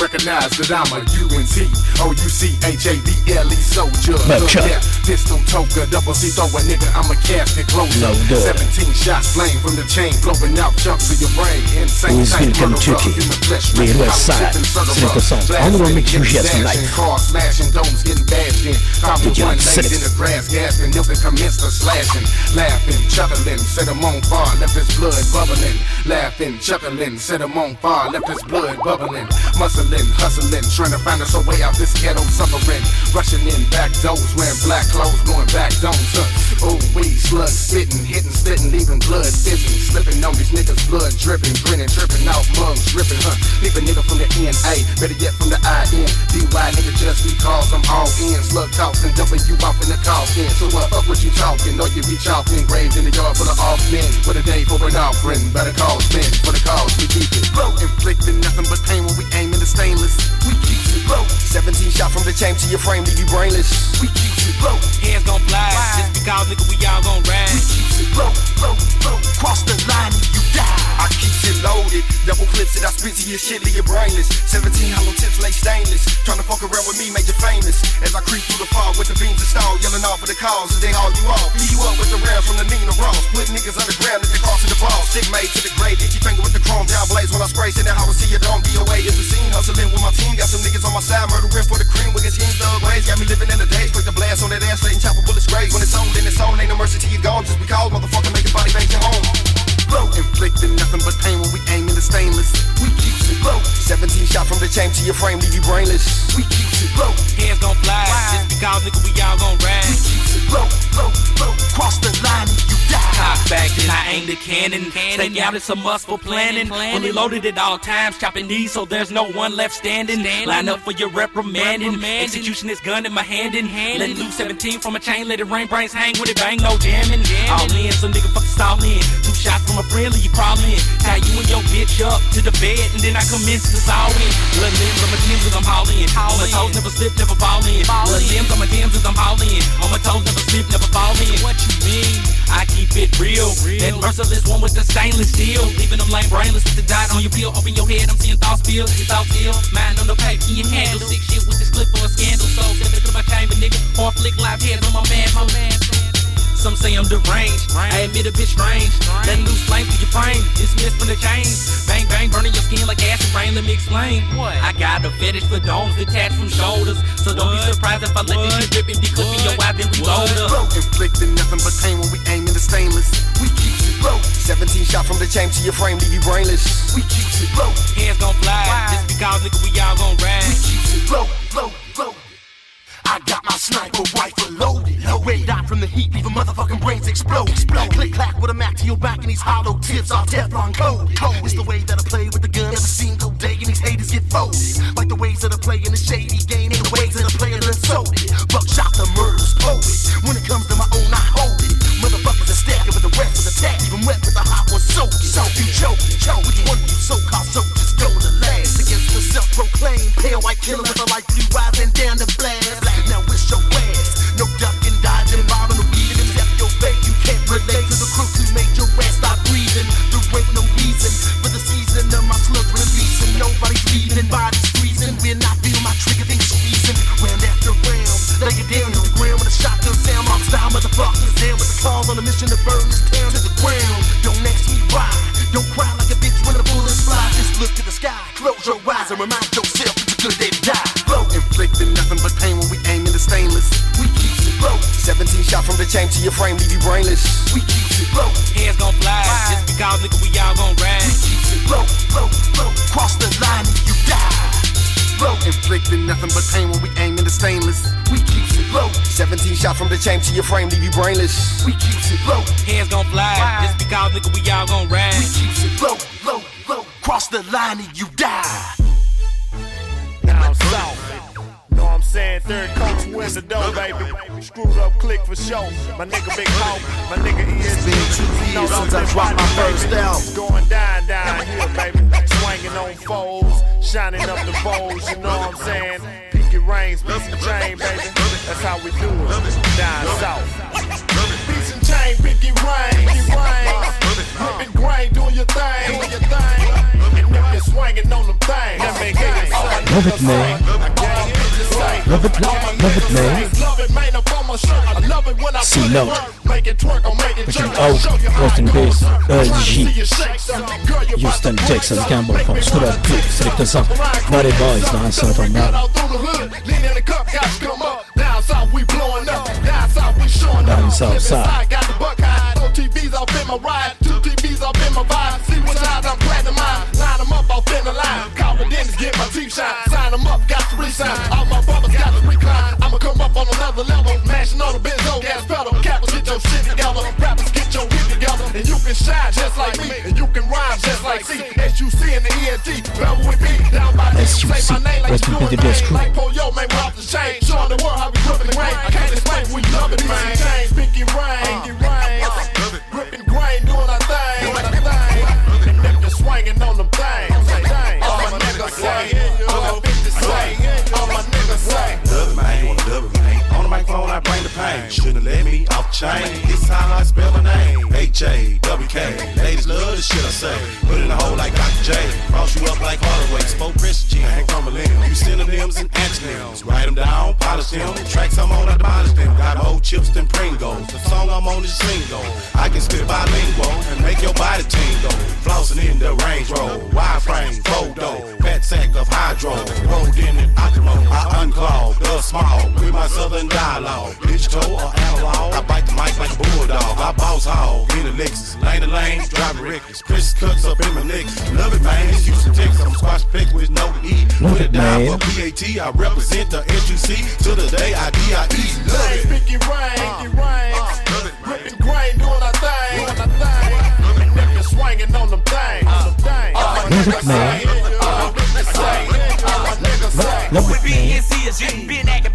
Recognize that I'm a UNT, O-U-C-H-A-D-L-E soldier. Look at Pistol toker, double C throw a nigga, I'm a casket closer. Up. 17 shots slain from the chain, blowing out chunks of your brain. Insane Louisville, tank, murderer Kentucky. in the West Side. tipping son of C'est a- le son. blasting, make you getting hear some dashed in, life. Cars smashing, domes getting bashed in. Common Did one laid in the grass, gasping, milking commenced to slashing. Laughing, chuckling, set him on fire, left his blood bubbling. Laughing, chuckling, set him on fire, left his blood bubbling. Muscling, hustling, trying to find us a way out this ghetto suffering. Rushing in back doors, wearing black clothes, going back domes. Huh. Oh, we slug spitting, hitting, spitting, leaving blood fizzing. Slipping on these niggas, blood dripping, grinning, tripping out, mugs dripping, huh? Leave a nigga from the NA, better yet from the IN. DY nigga just because I'm all in. Slug tossing, dumping you off in the coffin. So what fuck what you talking? Or you be chalking, graves in the yard full of off men. What a day for an offering, better call spin. For the cause we keep it low. Inflicting nothing but pain when we aim in the stainless. We keep it low. 17 shot from the chain to your frame, leave you brainless. We keep it low. Hands gon' fly, just because nigga we all gon' ride. We keep it low, low, low. Cross the line and you die. I keep shit loaded, double clips that I spit to your shit, leave you brainless. 17 hollow tips lay stainless, trying to fuck around with me, make you famous. As I creep through the fog with the beams installed, yelling off for the calls as they haul you off. Beat you up with the rounds from the Nina Ross, put niggas underground at the cross of the ball. Stick made to the grave, keep finger with the chrome down blaze when I spray. Say that how I see you don't DOA is the scene, hustling with my team. Got some niggas on my side, murdering for the cream with his hands thug ways. Got me living in the days, quick to blast on that ass, letting chopper bullets graze. When it's on, then it's on, ain't no mercy till you gone. Just because motherfucker make your body bank your home. Low. Inflicting nothing but pain when we aim in the stainless. We keep it low. 17 shot from the chain to your frame, leave you brainless. We keep it low. Hands gon' fly. Just because nigga, we all gon' ride. We keep it low, low, low. Cross the line aim the cannon. Stay out, it's a must for planning. Fully loaded at all times, chopping knees so there's no one left standing. Line up for your reprimanding. Execution is gun in my hand in hand. Let loose 17 from a chain, let it rain, brains hang with it, bang, no jamming. All in, so nigga fucking stall in. Two shots from a friendly, you crawl in. Tie you and your bitch up to the bed, and then I commence to saw in. Little limbs on my Timbs as I'm hauling. On my toes, never slip, never fall in. Little limbs on my Timbs as I'm hauling. On my toes, never slip, never fall in. What you mean? I keep it real. That merciless one with the stainless steel. Leaving them lame brainless with the dot on your peel. Open your head, I'm seeing thoughts spill. Your thoughts ill. Mind on the paper, can you handle sick shit with this clip for a scandal? So, step into my chamber, nigga. Porn flick live heads on my man, my man. Some say I'm deranged. I admit a bitch strange. Let loose flame through your frame. Dismissed from the chains. Bang, bang, burning your skin like acid rain. Let me explain. What? I got a fetish for domes detached from shoulders. So don't be surprised if I let this shit rip and be clipping your eye, then we load up. Bro, inflicting nothing but pain when we aim in the stainless. We keep it low. 17 shot from the chain to your frame, leave you brainless. We keep it low. Hands gon' fly. Just because nigga, we all gon' ride. We keep it low, low, low. I got my sniper rifle loaded. no Red dot from the heat, leave a motherfucking brains explode. explode. Click clack with a Mac to your back, and these hollow tips are Teflon coated. It's the way that I play with the gun every single day, and these haters get folded. Like the ways that I play in the shady game, ain't the ways that I play in the sold it. Buckshot the murder's poet. When it comes to my own, I stacking with the of the tech, even wet with the hot one soaked. So you choke, choke. Which one of you so-called soldiers go to last against the self-proclaimed pale white killer with a light blue eyes down the blast? Now it's your ass. No ducking, dodging, bombing, or weaving. Except your fate, you can't relate to the crooks who made your ass stop breathing. There ain't no reason for the season of my slug releasing. Nobody's leaving, bodies freezing. When I feel my trigger things squeezing. Round after round, lay it down motherfuckers down with the calls on a mission to burn this town to the ground. Don't ask me why. Don't cry like a bitch when the bullets fly. Just look to the sky, close your eyes and remind yourself it's a good day to die. Blow, inflicting nothing but pain when we aim in the stainless. We keep it low. 17 shot from the chain to your frame, leave you brainless. We keep it low. Hands gon' fly. Just because nigga, we all gon' ride. We keep it low, low, low. Cross the line and you die. Low, inflicting nothing but pain when we aim in the stainless. We keep it low. 17 shot from the chain to your frame, leave you brainless. We keep it low. Hands gon' fly. Just because nigga, we all gon' ride. We keep it low, low, low. Cross the line and you die. Down south. Know what I'm saying? Third Coast wins the door, baby. Screwed up click for show. My nigga Big Hawk, my nigga ESG. It's been two years since I dropped my first album. Going down, down here, baby. Swinging on foes, shining up the bowls, you know what I'm saying? Pinky rings, piece and chain, baby. That's how we do it. Down south. Piece and chain, pinky ring, pinky ring. Ripping grain, doing your thing, doing your thing. And if you're swinging on them things, that make it Love it, man. Love it, love it, man. See, no. Freaking Oak, rest in peace. LG. Houston, Texas, Campbell from Stura Clip, Sinixta Soundz. Body Boys dans un certain mal. Down south side. Got the buck high, no TVs off in my ride, two TVs off in my vibe. See which sides I'm platinum mine, line them up off in the line. Call the get my teeth shine, sign them up, got to resign. All my brothers got to recline. I'ma come up on another level, mashing on the benzo gas pedal. Cappers get your shit together, rappers get your hit together, and you can shine just like me, and you can rhyme just like C. SUC and the ENT, bevel with me, down by the SUC, say my name like rest you in peace, doing things. Like Pollo, man, we off the chain, showing the world how we gripping the grain. I can't explain, we love it, man. Chain, pinky ring, pinky ring, gripping grain, doing our thing, doing our thing. And if you're swinging on them things, pain. Shouldn't have let me off chain. This how I spell my name. H A W K. Ladies love the shit I say. Put in a hole like Dr. J. Cross you up like Hardaway. Spoke Christian, ain't crumbling. You synonyms and antonyms. Write them down, polish them. Tracks I'm on, I demolish them. Got more chips than Pringles. The song I'm on is a single. I can spit bilingual and make your body tingle. Flossing in the Range Road. Wide frame, photo. Fat sack of hydro. Rolled in an octamo. I unclog the small with my southern dialogue. Digital or analog. I bite the mic like a bulldog. I boss hog. In the Lexus. Lane to lane, driving reckless. Precious cuts up in my neck. Love it, man. It's Houston, Texas. I'm squash pick with no E. Love Put it, it down man. for PAT. I represent the SUC to the day I DIE. Love it. Speaking rain, speaking uh, rain. Uh, Rip the grain, doing our thing, doing our thing. And if you're swinging on them things, on them things. All my Love it, niggas man. say, all my niggas say, all my niggas say. Love it, man. BNCSG, been acting bad since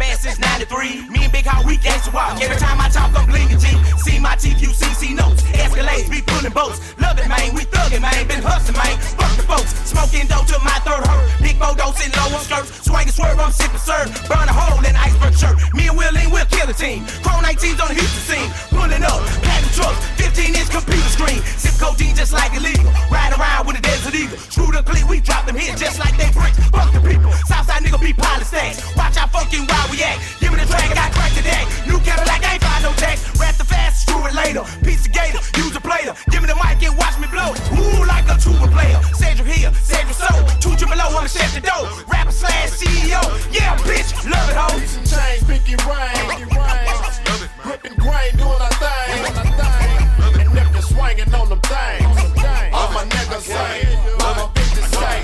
93. Me and Big Hall, we gangsta walk. Every time I talk, I'm blinking G. See my teeth, you see, see notes. Escalades, be pulling boats. Love it, man, we thuggin', man. Been hustling, man. Fuck the folks. Smoking dope till my third hurt. Big Bodos in lower skirts. Swinging swerve, I'm sipping serve. Burn a hole in iceberg shirt. Me and Will we'll kill a team. Chrome 19's on the Houston scene. Pulling up, packing trucks. 15 inch computer screen. Sip codeine just like illegal. Ride around with a desert eagle. Screw the clip, we drop them here just like they bricks. Fuck the people. Southside nigga be pilot stacks. Watch how fucking wild we act. Give me the track, I crack the deck. New Cadillac, ain't find no tax. Rap the fast, screw it later. Piece of gator, use a plater. Give me the mic and watch me blow. Ooh, like a tuba player. Cedric here, Cedric so. Two triple O, I'ma shut the door. Rapper slash CEO. Yeah, bitch, love it, ho. Some chains, speaking rain, speaking rain. Gripping grain, doing our thing, doing our thing. And if you're swinging on them things, all my niggas say, all my bitches say,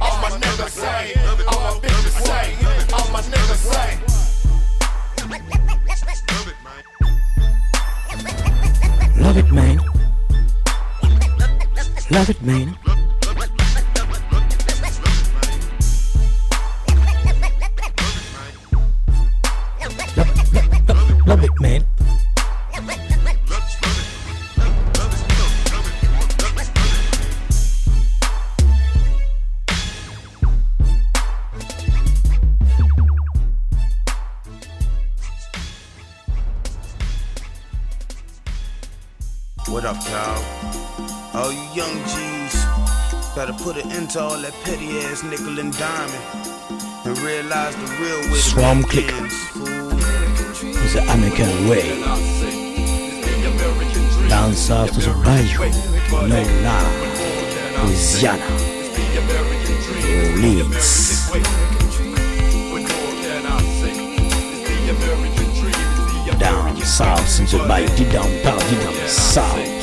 all my niggas say, all my bitches say, all my niggas say. Love it, man. Love it, man. Love, it, man. To all that petty ass nickel and diamond and realize the real way to Swamp click. It's the American way. Down south to the bayou. No lie. Louisiana. Orleans. Down south into the bayou. Down, down, down south.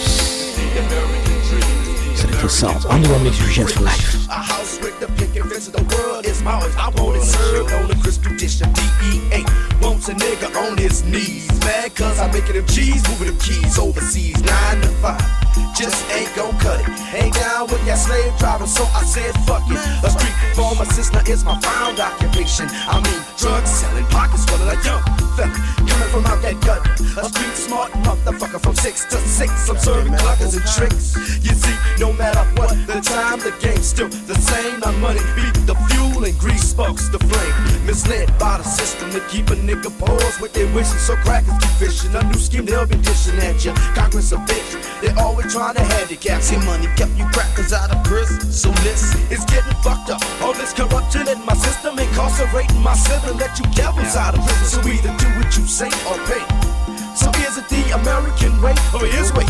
C'est le tout south. Underground mix Regents for life. A house with the picket fence of the world is ours. I want it served on a crystal dish of DEA. Wants a nigga on his knees. Mad cause I'm making them cheese, moving them keys overseas. Nine to five. Just ain't gon' cut it. Ain't down with that slave driver, so I said fuck it. A street pharmacist is my found occupation. I mean, drug selling, pockets full of a young fella. Coming from out that gut. A street smart motherfucker from six to six. I'm serving cluckers and tricks. You see, no matter what the time, the game's still the same. My money beat the fuel and grease sparks the flame. Misled by the system to keep a nigga pause with their wishes. So crackers keep fishing. A new scheme they'll be dishing at you. Congress a bitch. They always trying to handicap. See, money kept you crackers out of prison. So listen, it's getting fucked up. All this corruption in my system, incarcerating my sibling. Let you devils out of prison. So either do what you say or pay. So is it the American way oh, or his way?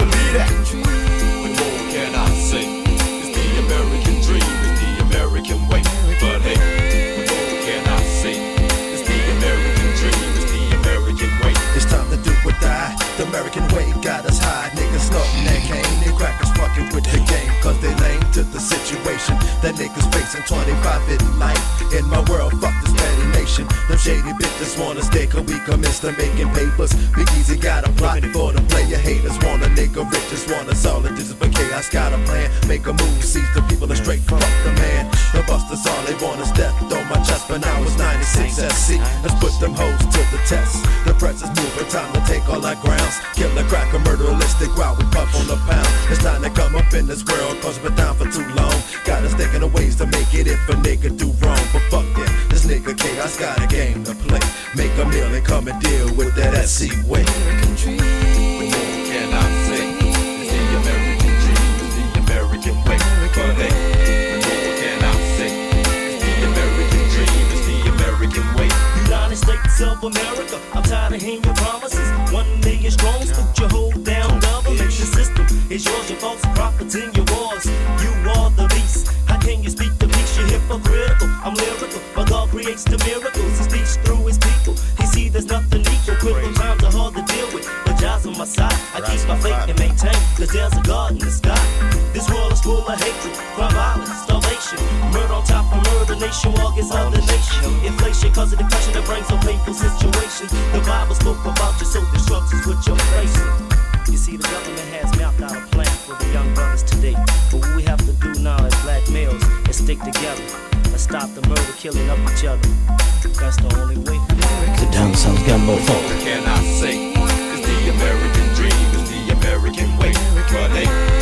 Believe that. But What can I say? It's the American dream, it's the American way. But hey, what can I say? It's the American dream, it's the American way. It's time to do or die. The American way got us high. Niggas snorting that cane. They crackers fucking with the game. Cause they lame to the situation that niggas facing 25 in life. In my world, fuck this petty nation. Them shady bitches wanna stay cause we commence to making papers. Big Easy got a plot for the player haters. Want a nigga rich, just want us solid This is for chaos. Got a plan. Make a move. Seize the people are straight. Fuck the man. The busters all they want is death on my chest. But now it's 96 SC. Let's put them hoes to the test. The press is moving. Time to take all our grounds. Kill a cracker, murderistic while we puff on the pound. It's time to come up in this world cause we're down for too long. Got us thinking of ways to make it if a nigga do wrong. But fuck that, this nigga chaos got a game to play. Make a meal and come and deal with that SC way. States of America. I'm tired of hearing your promises. One million strong, spook your hold down. Government the system is yours, your false prophets in your wars. You are the beast. Can you speak the peace? You're hypocritical. I'm lyrical. My God creates the miracles. He speaks through his people. He see there's nothing equal. Critical times are hard to deal with. The jobs of my side. I keep my faith and maintain, cause there's a God in the sky. This world is full of hatred, crime, violence, starvation. Murder on top of murder, nation war against other nation. Inflation cause of depression that brings on painful situations. The Bible spoke about your soul destructions what you're facing. You see, the government stick together and stop the murder, killing of each other. That's the only way. The dancehall gumbo funk. Can I say it's the American dream, it's the American way? But hey,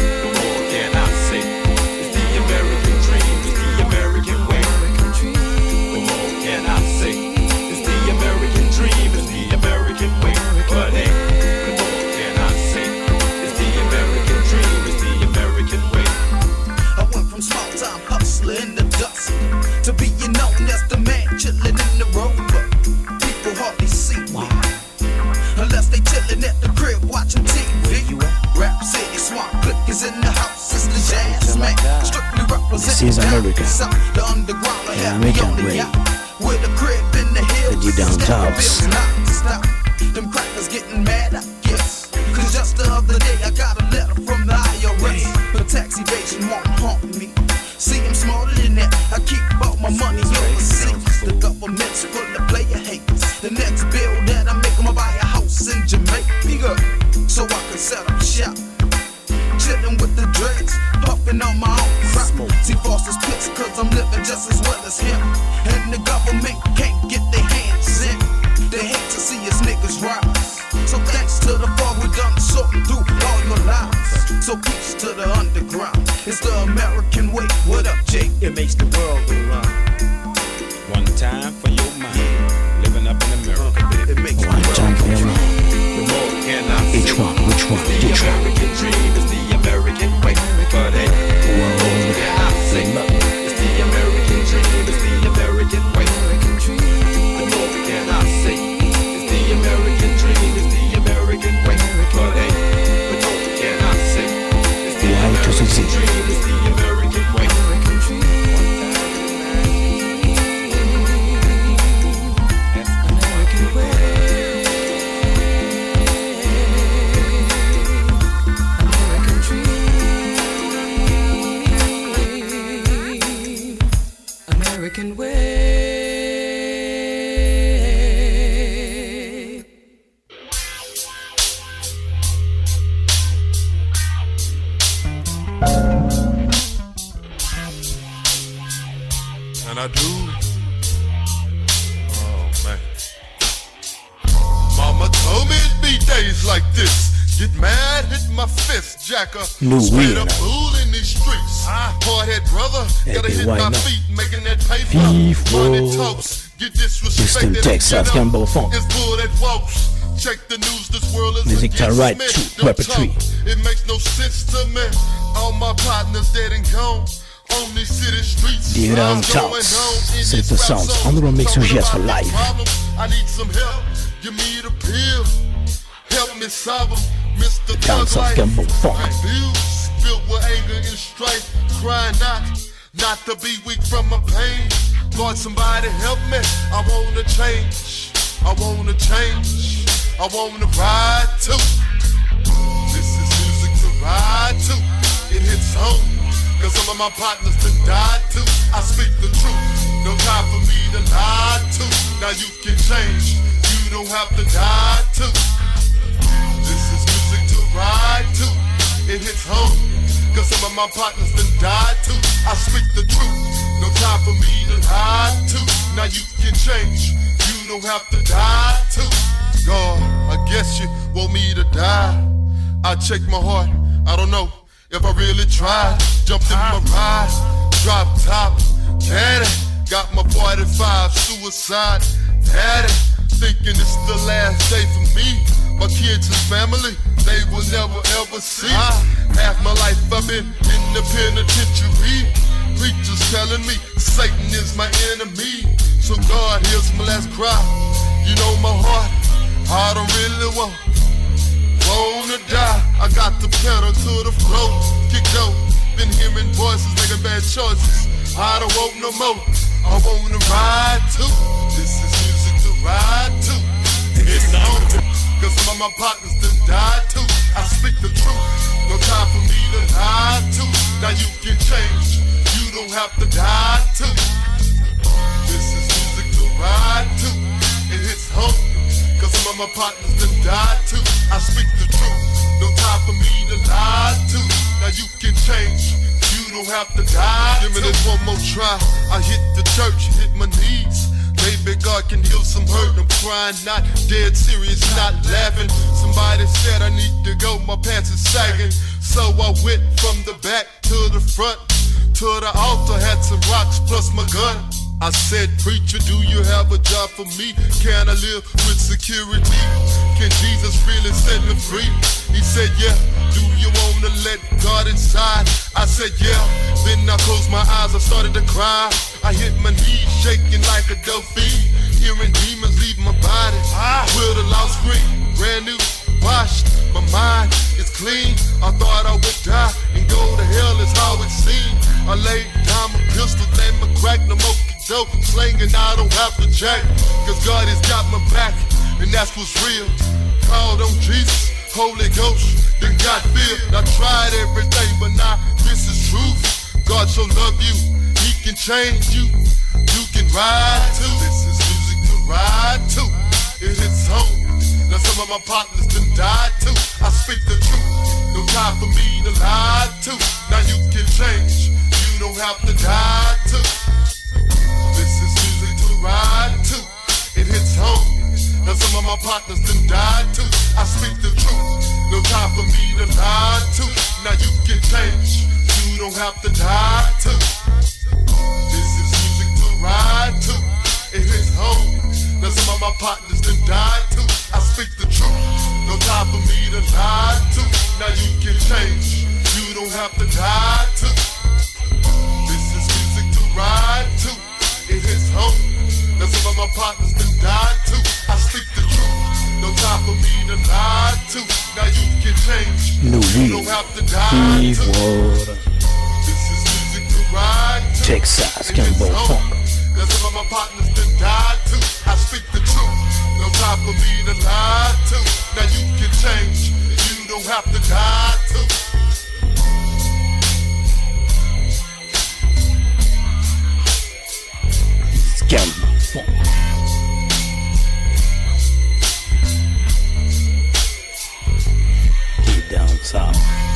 This is America. The underground. I The have me American way. yacht with a crib in the down Stepping I do. Oh man. Mama told me it'd be days like this. Get mad, hit my fist, jacker. New Straight up winner. fool in these streets. Hard head brother, gotta hit my man. feet, making that paper. Money talks, get Houston, disrespected. Texas, you know, Gumbo Funk. It's bull that walks. Check the news, this world is Music to against right to Don't weaponry. talk, It makes no sense to me. All my partners dead and gone. On these city streets. The Iran What's going Talks. on in C'est this le rap sound. the Talking suggest for about live. I need some help. Give me the pill. Help me solve 'em. Mr. Dance Thug of Gumbo Funk. Filled with anger and strife. Crying out, not to be weak from my pain. Lord, somebody help me. I wanna change. I wanna change. I wanna ride too. This is music to ride to. It hits home. Cause some of my partners done died too. I speak the truth. No time for me to lie to. Now you can change. You don't have to die too. This is music to ride to. It hits home. Cause some of my partners done died too. I speak the truth. No time for me to lie to. Now you can change. You don't have to die too. God, I guess you want me to die. I check my heart. I don't know if I really tried. Jumped in my ride. Drop top. Daddy. Got my 45 suicide. Daddy. Thinking it's the last day for me. My kids and family, they will never ever see. Ah. Half my life I've been in the penitentiary. Preachers telling me Satan is my enemy. So God, here's my last cry. You know my heart, I don't really want, wanna die. I got the pedal to the floor, kick out. Been hearing voices making bad choices. I don't want no more. I wanna ride too. This is music to ride to. It's on. Cause some of my partners done die to. I speak the truth. No time for me to lie to. Now you can change. You don't have to die to. This is music to ride to. It hits home. Cause some of my partners done died too. I speak the truth. No time for me to lie to. Now you can change. You don't have to die. Give me this one more try. I hit the church, hit my knees. Maybe God can heal some hurt. I'm crying, not dead serious, not laughing. Somebody said I need to go, my pants is sagging. So I went from the back to the front. To the altar, had some rocks plus my gun. I said, Preacher, do you have a job for me? Can I live with security? Can Jesus really set me free? He said, Yeah. Do you wanna let God inside? I said, Yeah. Then I closed my eyes, I started to cry. I hit my knees, shaking like a delphine. Hearing demons leave my body. With a lost scream, brand new, washed. My mind is clean. I thought I would die and go to hell, is how it seemed. I laid down my pistol, let my crack, no more dope slinging, I don't have to jack. Cause God has got my back, and that's what's real. Called on Jesus, Holy Ghost, then got filled. I tried everything, but now this is truth. God so love you, He can change you. You can ride too. This is music to ride to. It hits home. Now some of my partners done died too. I speak the truth. No time for me to lie to. Now you can change. You don't have to die too. This is music to ride to. It hits home. Now some of my partners done died too. I speak the truth. No time for me to lie to. Now you can change. You don't have to die too. This is music to ride to. It hits home. Now some of my partners done died too. I speak the truth. No time for me to lie to. Now you can change. You don't have to die too. Ride to. It hits home. Now some of my partners done died too. I speak the truth. No time for me to lie to. Now you can change. Louis You don't have to die Ivor This is music to ride to. Texas home. Funk Now some of my partners done died too. I speak the truth. No time for me to lie to. Now you can change. You don't have to die too. Funk Deep down south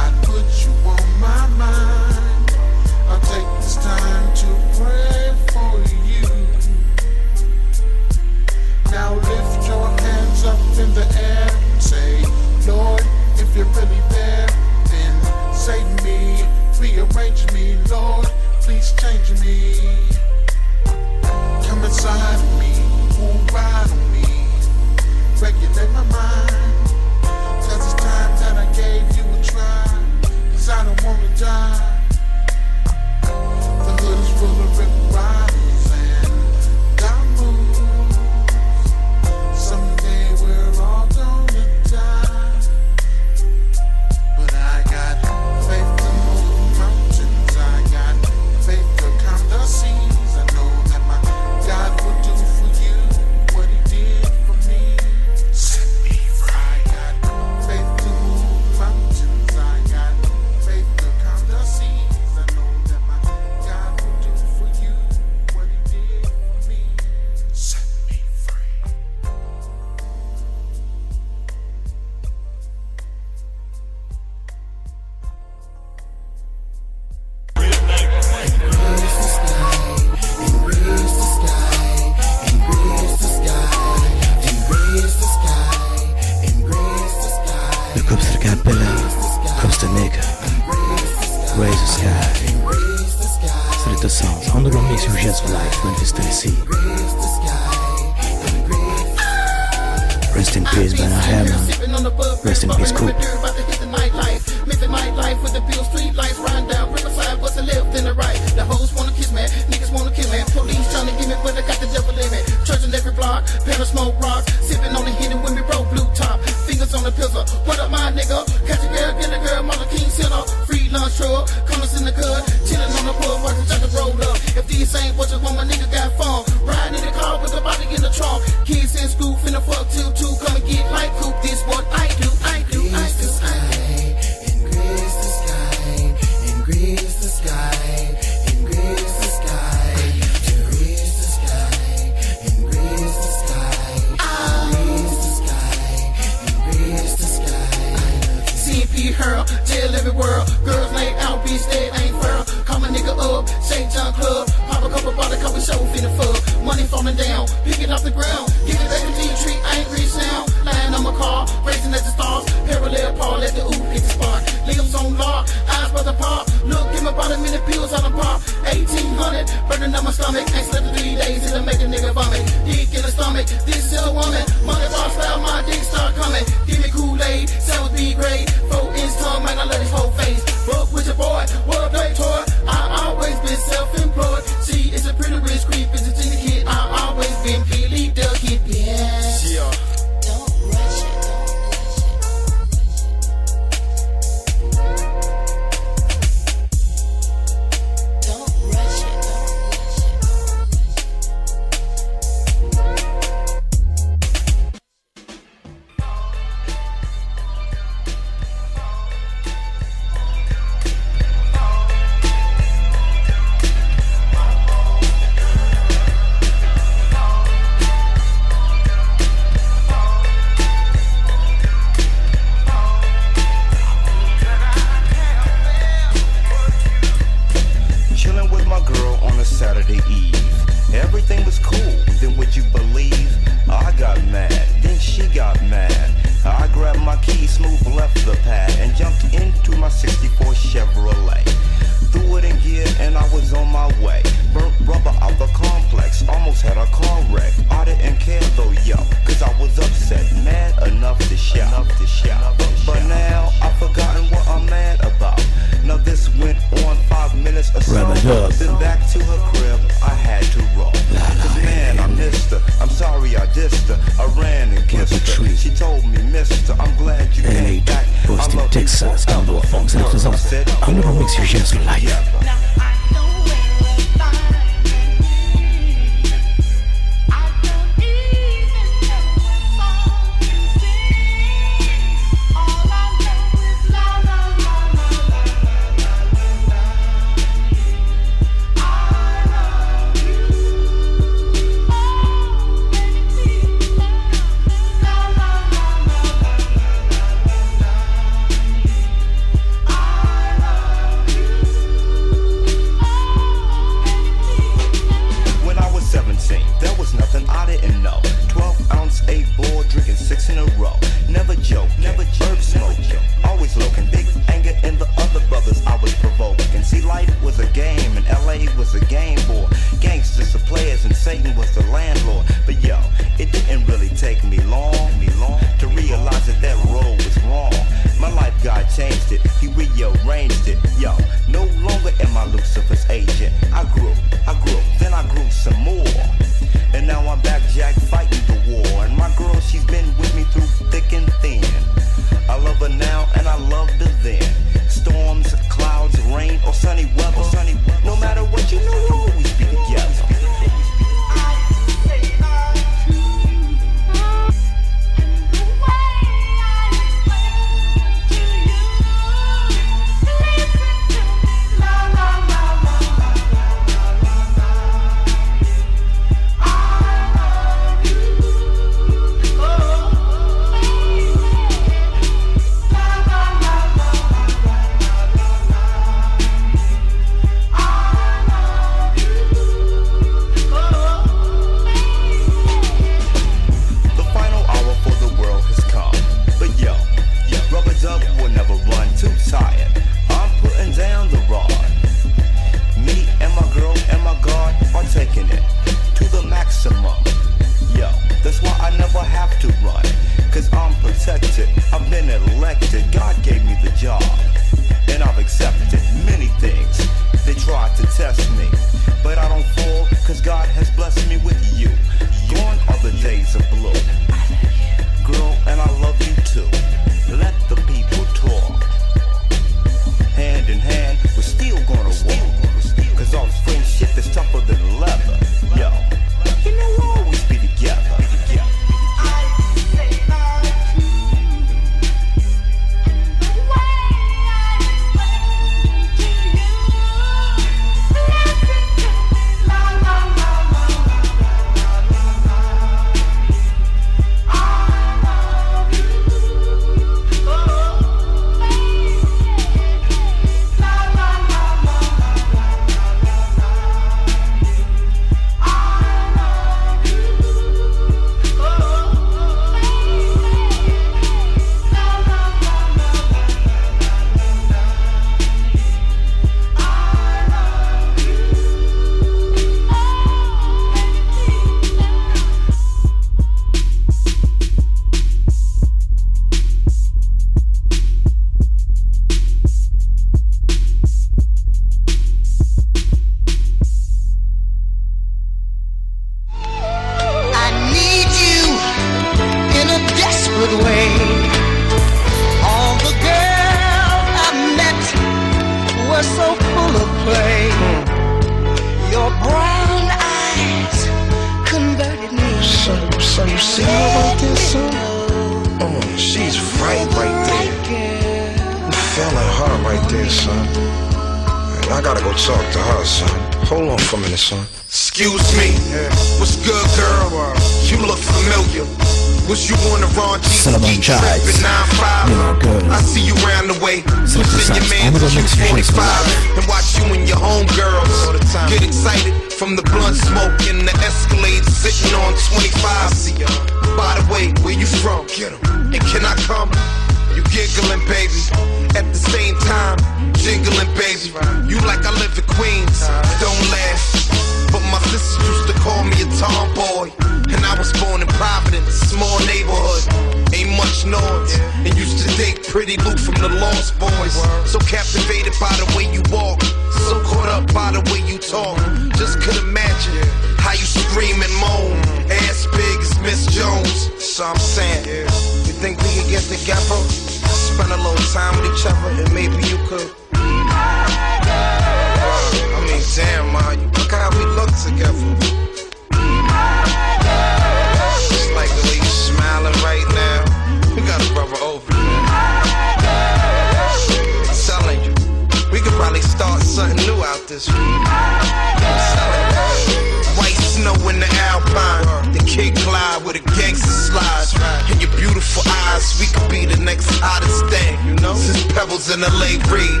this week. I'm telling you. White snow in the Alpine, the Kid Clyde with a gangster slide, and your beautiful eyes. We could be the next hottest thing, you know. Since Pebbles in LA Reid,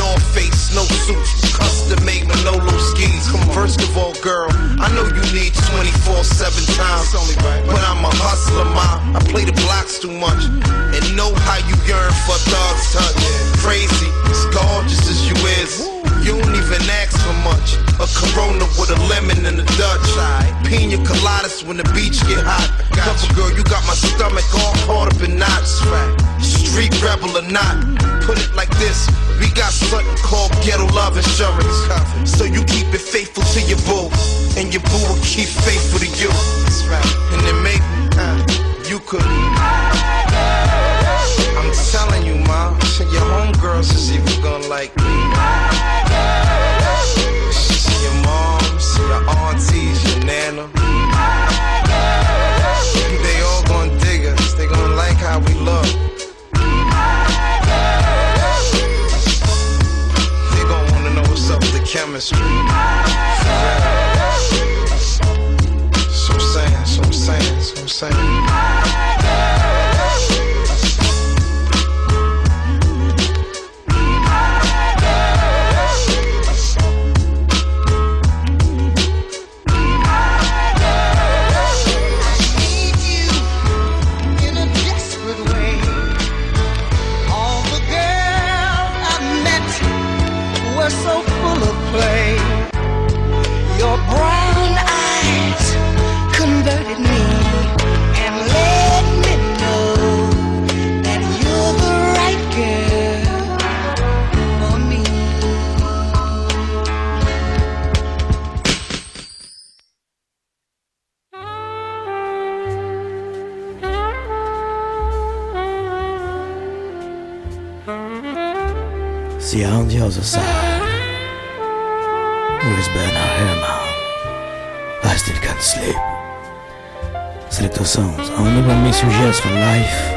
North Face, no suits, custom made Manolo skis. Come. First of all, girl, I know you need 24/7 time, but I'm a hustler, ma. I play the blocks too much, and know how you yearn for thugs touch. Crazy, as gorgeous as you is. You don't even ask for much. A Corona with a lemon and a Dutch. Pina coladas when the beach get hot. Cover girl, you got my stomach all caught up in knots. Street rebel or not, put it like this. We got something called ghetto love insurance. So you keep it faithful to your boo, and your boo will keep faithful to you. And then maybe uh, you could. I'm telling you, ma, your homegirls is even gonna like me. How we look. They gonna wanna know what's up with the chemistry. So I'm saying, so I'm saying, so I'm saying. See on the other side. Where's Bernard Herrmann? I still can't sleep. Selector sounds only when me suggest for life.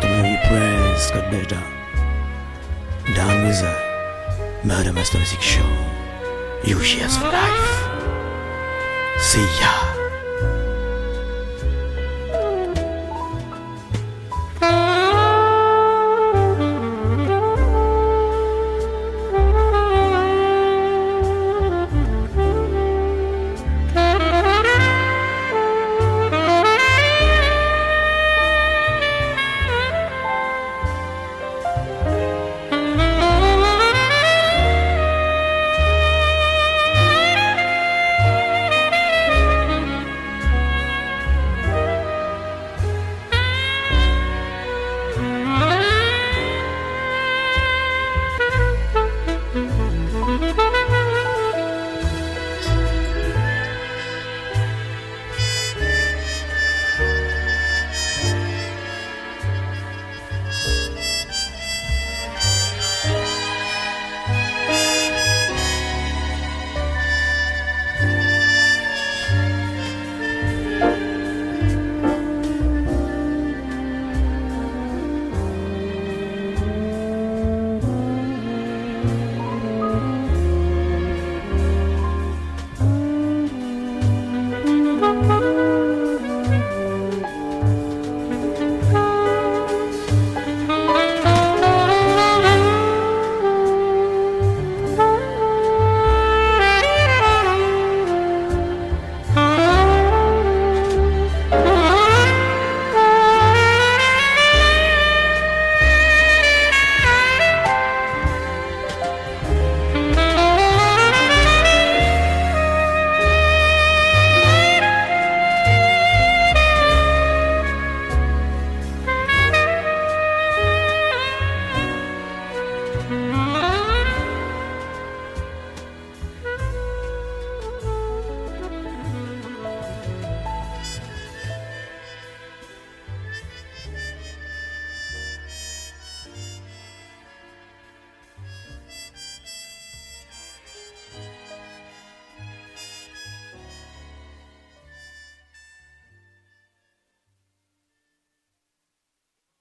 The you praise Scott better? Down with a Murder Master Music Show. You cheers for life. See ya.